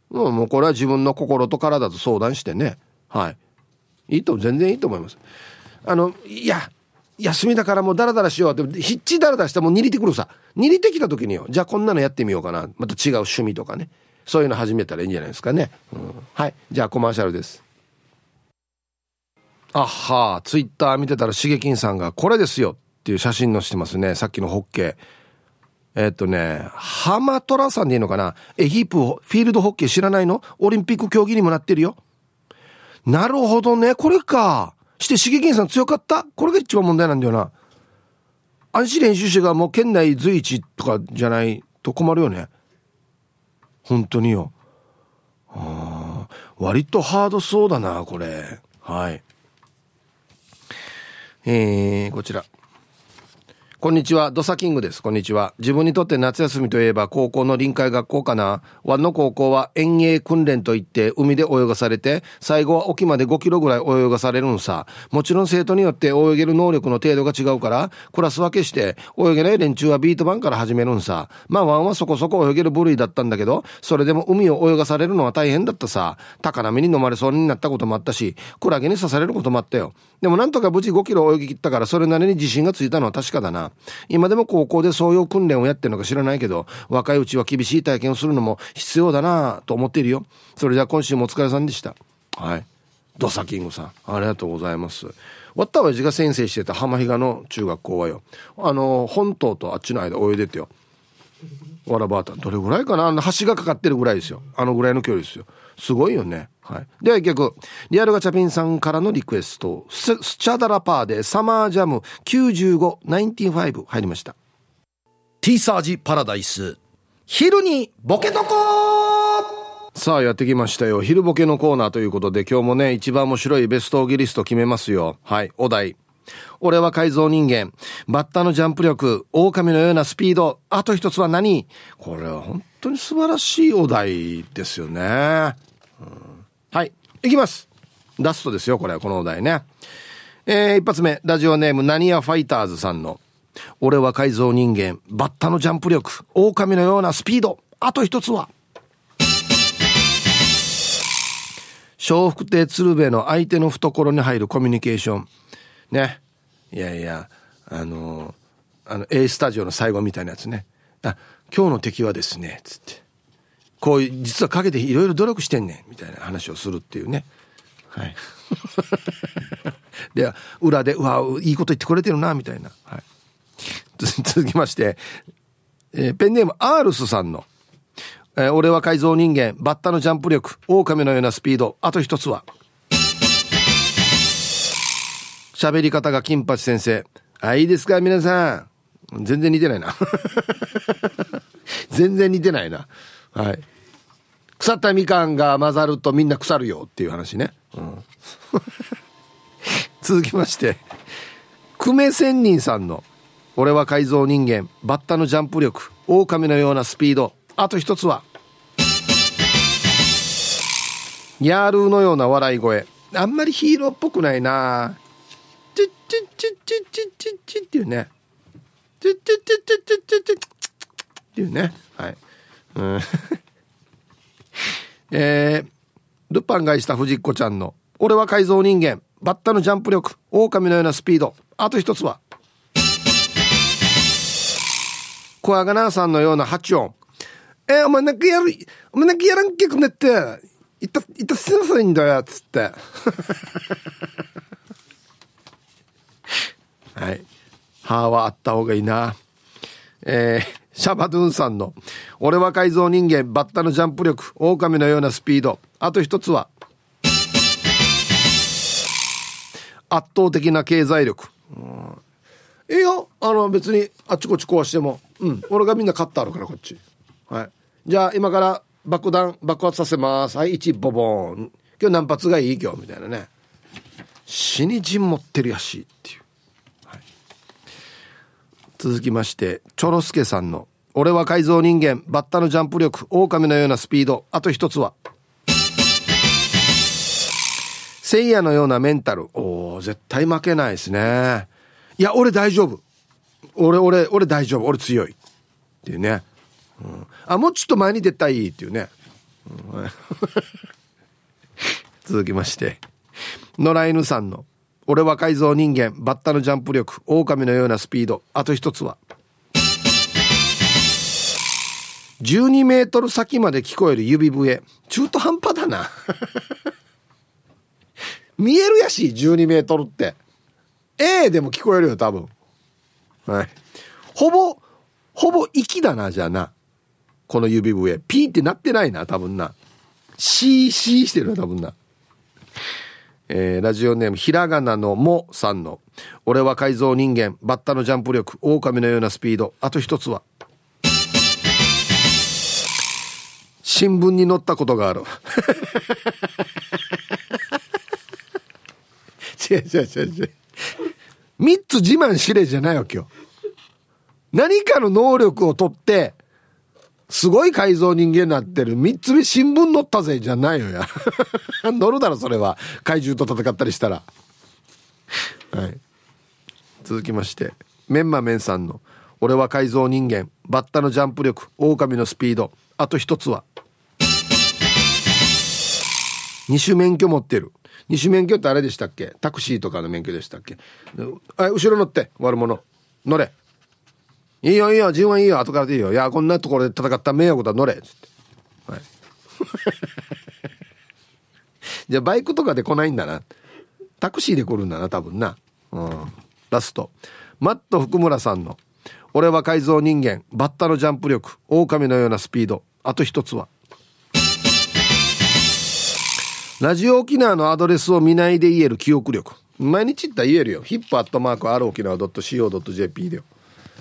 もうもうこれは自分の心と体と相談してね。はい。いいと、全然いいと思います。あの、いや、休みだからもうダラダラしようって、ひっちダラダラしてもう握りてくるさ。握りてきた時によ。じゃあこんなのやってみようかな。また違う趣味とかね。そういうの始めたらいいんじゃないですかね、うん、はいじゃあコマーシャルですあはあツイッター見てたらしげきんさんがこれですよっていう写真載してますねさっきのホッケーえっとね、ハマトラさんでいいのかな？エヒープフィールドホッケー知らないの？オリンピック競技にもなってるよ。なるほどね。これか。して、しげきんさん強かった？これが一番問題なんだよな。安心練習者がもう県内随一とかじゃないと困るよね。本当によ。あ割とハードそうだな、これ。はい。えー、こちら。こんにちは、ドサキングです。こんにちは。自分にとって夏休みといえば高校の臨海学校かな。ワンの高校は遠泳訓練といって海で泳がされて、最後は沖まで5キロぐらい泳がされるんさ。もちろん生徒によって泳げる能力の程度が違うから、クラス分けして泳げない連中はビート板から始めるんさ。まあワンはそこそこ泳げる部類だったんだけど、それでも海を泳がされるのは大変だったさ。高波に飲まれそうになったこともあったし、クラゲに刺されることもあったよ。でもなんとか無事5キロ泳ぎ切ったからそれなりに自信がついたのは確かだな。今でも高校でそういう訓練をやってるのか知らないけど、若いうちは厳しい体験をするのも必要だなと思っているよ。それでは今週もお疲れさんでした。はい。ドサキングさん、ありがとうございます。わったわじが先生してた浜比嘉の中学校はよ。あの、本島とあっちの間泳いでてよ。わらばーたどれぐらいかな？あの橋がかかってるぐらいですよ。あのぐらいの距離ですよ。すごいよね。はい。では一曲、リアルガチャピンさんからのリクエスト、スチャダラパーでサマージャム95、95入りました。T サージパラダイス。昼にボケとこさあやってきましたよ。昼ボケのコーナーということで今日もね、一番面白いベストオギリスト決めますよ。はい、お題。俺は改造人間。バッタのジャンプ力。狼のようなスピード。あと一つは何？これは本当に素晴らしいお題ですよね。はい。いきます。ラストですよ、これ、このお題ね。えー、一発目、ラジオネーム、何やファイターズさんの、俺は改造人間、バッタのジャンプ力、狼のようなスピード、あと一つは、笑福亭鶴瓶の相手の懐に入るコミュニケーション。ね。いやいや、あのあの、A スタジオの最後みたいなやつね。あ、今日の敵はですね、つって。こういう、実は陰でいろいろ努力してんねん、みたいな話をするっていうね。はい。で、裏で、うわ、いいこと言ってくれてるな、みたいな。はい。続きまして、えー、ペンネームアールスさんの、えー、俺は改造人間、バッタのジャンプ力、狼のようなスピード、あと一つは、喋り方が金八先生。あ、いいですか、皆さん。全然似てないな。全然似てないな。はい。腐ったみかんが混ざるとみんな腐るよっていう話ね。うん、続きまして、久米仙人さんの、俺は改造人間、バッタのジャンプ力、狼のようなスピード、あと一つは、ヤールーのような笑い声。あんまりヒーローっぽくないなチッチッチッチッチッチッチッっていうね。チッチッチッチッチッチッチッっていうね。はい。うん、えー、ルパンがした藤子ちゃんの、俺は改造人間、バッタのジャンプ力、狼のようなスピード、あと一つは、小アガナーさんのような八音。えー、お前なんかやる、お前なんかやらんけくねって、いた、いたしなさいんだよっ、つって。はい。歯はあった方がいいな。えー、シャバドゥンさんの、俺は改造人間、バッタのジャンプ力、狼のようなスピード。あと一つは、圧倒的な経済力。いいよ。あの、別に、あっちこっち壊しても。うん。俺がみんな勝ったあるから、こっち。はい。じゃあ、今から爆弾爆発させます。はい、1ボボーン。今日何発がいい？今日みたいなね。死に人持ってるやしっていう。続きましてチョロスケさんの「俺は改造人間バッタのジャンプ力狼のようなスピード。あと一つは」せいやのようなメンタル。おお絶対負けないですね。いや俺大丈夫。俺俺俺大丈夫。俺強い。っていうね、うん、あもうちょっと前に出たいっていうね、続きまして野良犬さんの俺は改造人間、バッタのジャンプ力、狼のようなスピード。あと一つは。12メートル先まで聞こえる指笛。中途半端だな。見えるやし、12メートルって。A でも聞こえるよ、多分。はい。ほぼ、ほぼ息だな、じゃあな。この指笛。ピーってなってないな、多分な。シーシーしてるな、多分な。えー、ラジオネーム、ひらがなのもさんの、俺は改造人間、バッタのジャンプ力、狼のようなスピード、あと一つは、新聞に載ったことがある。違う違う違う違う。三つ自慢しれじゃないわけよ。何かの能力を取って、すごい改造人間になってる。三つ目新聞載ったぜじゃないよや。乗るだろ、それは。怪獣と戦ったりしたら。はい。続きまして、メンマメンさんの、俺は改造人間、バッタのジャンプ力、狼のスピード、あと一つは、二種免許持ってる。二種免許ってあれでしたっけ？タクシーとかの免許でしたっけ？あ後ろ乗って悪者乗れいいよいいよ自分はいいよ。後からでいいよ。いやこんなところで戦った迷惑だ乗れ。っつって、はい、じゃあバイクとかで来ないんだな。タクシーで来るんだな多分な。うん。ラスト。マット福村さんの「俺は改造人間。バッタのジャンプ力。狼のようなスピード。あと一つは」ラジオ沖縄のアドレスを見ないで言える記憶力。毎日言ったら言えるよ。ヒップアットマーク r 沖縄 .co.jp で。よ。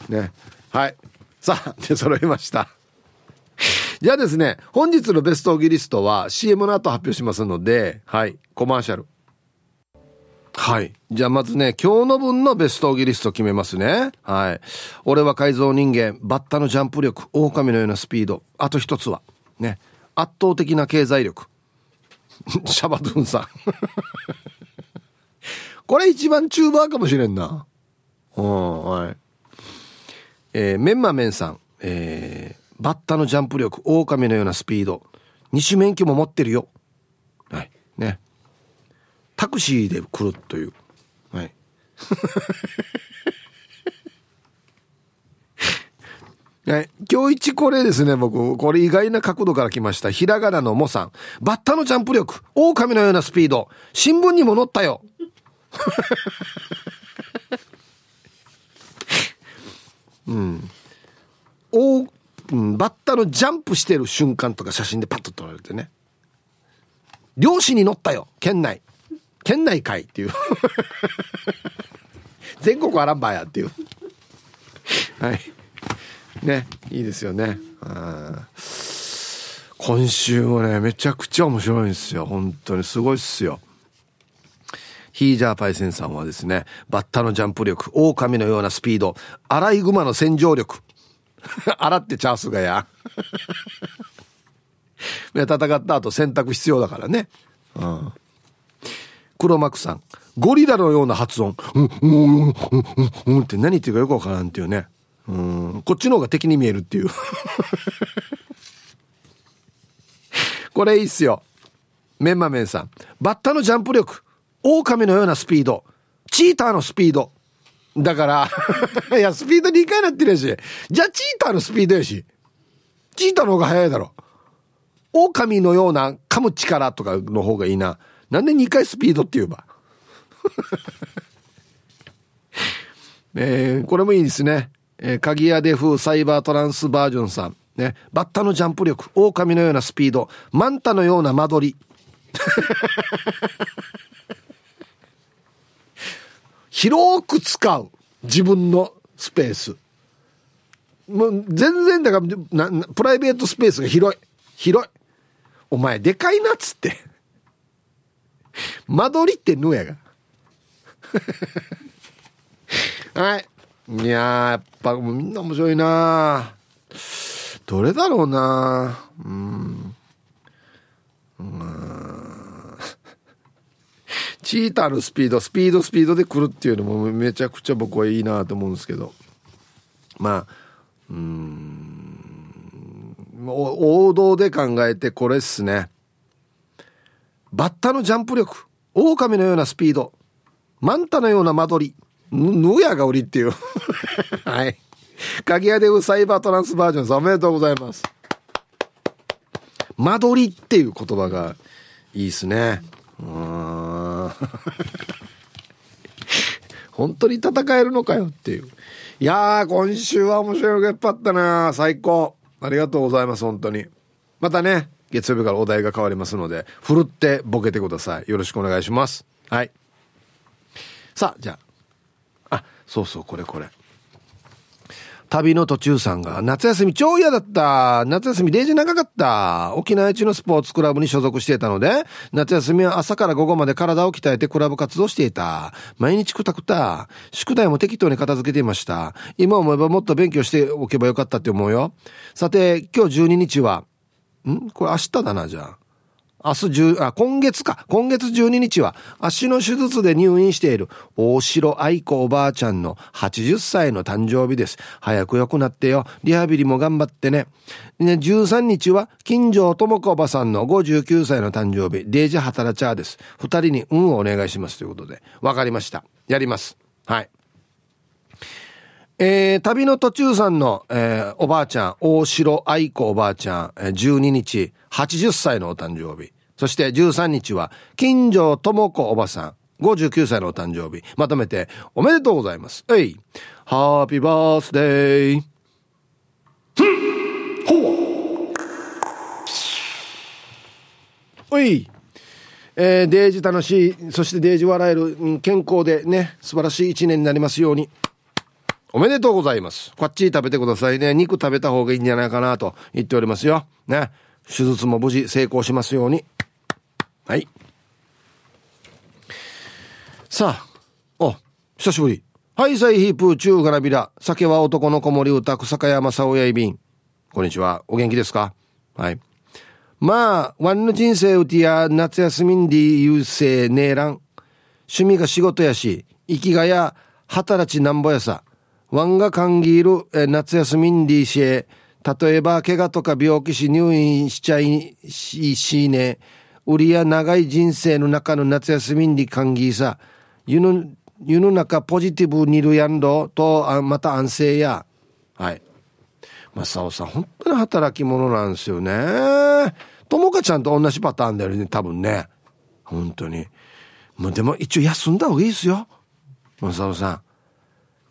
ね。はい。さあ、で揃いました。じゃあですね、本日のベストオギリストは CM の後発表しますので、はい、コマーシャル。はい。じゃあまずね、今日の分のベストオギリスト決めますね。はい。俺は改造人間、バッタのジャンプ力、狼のようなスピード。あと一つは、ね、圧倒的な経済力。シャバドゥンさん これ一番チューバーかもしれんな。うん、はい。えー、メンマメンさん、えー、バッタのジャンプ力、狼のようなスピード、二種免許も持ってるよ。はい。ね。タクシーで来るという。はい。はい。今日一これですね、僕。これ意外な角度から来ました。ひらがなのもさん。バッタのジャンプ力。狼のようなスピード。新聞にも載ったよ。うん。おうん、バッタのジャンプしてる瞬間とか写真でパッと撮られてね。漁師に乗ったよ。県内。県内かいっていう。全国アランバーやっていう。はい。ねいいですよね今週もねめちゃくちゃ面白いんですよ本当にすごいっすよヒージャーパイセンさんはですねバッタのジャンプ力狼のようなスピードアライグマの洗浄力。洗ってチャースが や。戦った後洗濯必要だからね。うん。黒幕さんゴリラのような発音。うんうんうんうんうんって何言ってるかよくわからんっていうね。うん。こっちの方が敵に見えるっていう。これいいっすよ。メンマメンさんバッタのジャンプ力。狼のようなスピード。チーターのスピード。だから いやスピード2回なってるやし。じゃあチーターのスピードやし。チーターの方が速いだろ。狼のような噛む力とかの方がいいな。なんで2回スピードって言えば。えー、これもいいですね。えー、鍵屋デフサイバートランスバージョンさん。ね。バッタのジャンプ力、狼のようなスピード、マンタのような間取り。広く使う。自分のスペース。もう全然だから、プライベートスペースが広い。広い。お前でかいなっつって。間取りってぬやが。はい。いややっぱもうみんな面白いなどれだろうなうん。うんチーターのスピード、スピードスピードで来るっていうのもめちゃくちゃ僕はいいなと思うんですけど。まあ、うん。王道で考えてこれっすね。バッタのジャンプ力、狼のようなスピード、マンタのような間取り、ぬやが売りっていう。はい。鍵屋でウサイバートランスバージョンさんおめでとうございます。間取りっていう言葉がいいっすね。うん。本当に戦えるのかよっていう。いやー、今週は面白いのがいっぱいあったな最高。ありがとうございます、本当に。またね、月曜日からお題が変わりますので、ふるってボケてください。よろしくお願いします。はい。さあ、じゃあ。あ、そうそう、これこれ。旅の途中さんが、夏休み超嫌だった。夏休みデージ長かった。沖縄一のスポーツクラブに所属していたので、夏休みは朝から午後まで体を鍛えてクラブ活動していた。毎日くたくた。宿題も適当に片付けていました。今思えばもっと勉強しておけばよかったって思うよ。さて、今日12日は、ん？これ明日だな、じゃあ。明日10、あ、今月か。今月12日は足の手術で入院している大城愛子おばあちゃんの80歳の誕生日です。早く良くなってよ。リハビリも頑張ってね。ね13日は金城智子おばさんの59歳の誕生日、デージハタラチャーです。二人に運をお願いしますということで。わかりました。やります。はい。えー、旅の途中さんの、えー、おばあちゃん、大城愛子おばあちゃん、えー、12日、80歳のお誕生日。そして13日は、金城智子おばさん、59歳のお誕生日。まとめて、おめでとうございます。えい。ハッピーバースデー。ほ。おい。えー、デージ楽しい、そしてデージ笑える、健康でね、素晴らしい一年になりますように。おめでとうございます。こっち食べてくださいね。肉食べた方がいいんじゃないかなと言っておりますよ。ね。手術も無事成功しますように。はい。さあ、お、久しぶり。はい、サイヒープーチューガラビラ。酒は男の子守歌、草加山沙親やいびん。こんにちは。お元気ですか？はい。まあ、ワンの人生うてや夏休みんで優勢ねえらん。趣味が仕事やし、生きがや働ちなんぼやさ。ワンが歓迎るえ夏休みんでしえ、例えば怪我とか病気し入院しちゃいししね、売りや長い人生の中の夏休みに歓迎さ、世の世の中ポジティブにいるやんどと、あまた安静や。はい。正雄さん、本当に働き者なんですよね。ともかちゃんと同じパターンだよね、多分ね。本当に。もうでも一応休んだ方がいいですよ。正雄さ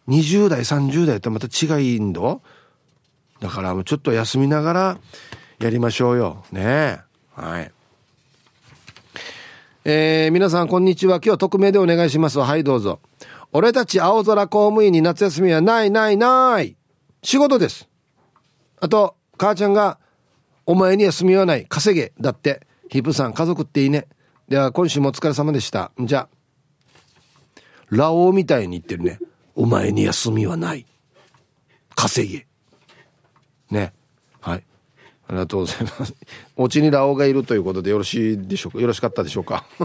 ん。20代、30代とまた違いんどだからもうちょっと休みながらやりましょうよ。ねはい。えー、皆さんこんにちは。今日匿名でお願いします。はい、どうぞ。俺たち青空公務員に夏休みはないないない仕事です。あと、母ちゃんが、お前に休みはない。稼げ。だって。ヒップさん、家族っていいね。では、今週もお疲れ様でした。じゃ、ラオウみたいに言ってるね。お前に休みはない。稼げ。ね。ありがとうございます。お家にラオウがいるということでよろしいでしょうか？よろしかったでしょうか？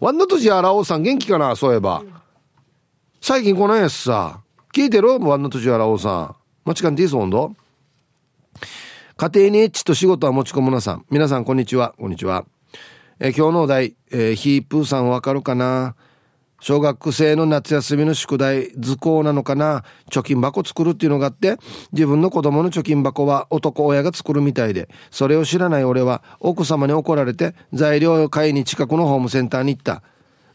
ワンダとじゃラオウさん元気かな？そういえば。最近来ないやつさ。聞いてる？ワンダとじゃラオウさん。間違っていいぞ、温度。家庭にエッチと仕事は持ち込むなさん。皆さん、こんにちは。こんにちは。え今日のお題、えー、ヒープーさんわかるかな？小学生の夏休みの宿題図工なのかな？貯金箱作るっていうのがあって自分の子供の貯金箱は男親が作るみたいでそれを知らない俺は奥様に怒られて材料を買いに近くのホームセンターに行った。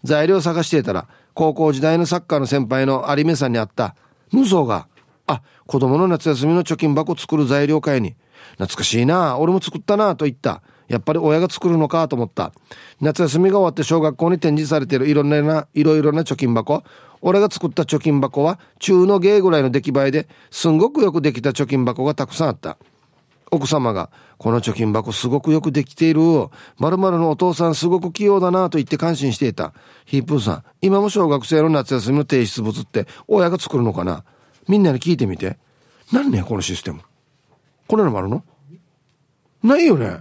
材料探していたら高校時代のサッカーの先輩の有目さんに会った。無双が。あ子供の夏休みの貯金箱作る材料買いに。懐かしいな俺も作ったなと言った。やっぱり親が作るのかと思った。夏休みが終わって小学校に展示されているいろんな、いろいろな貯金箱。俺が作った貯金箱は中の芸ぐらいの出来栄えですんごくよくできた貯金箱がたくさんあった。奥様が、この貯金箱すごくよくできている。〇〇のお父さんすごく器用だなと言って感心していた。ヒープーさん、今も小学生の夏休みの提出物って親が作るのかな？みんなに聞いてみて。何ねこのシステム。これのもあるの？ないよね。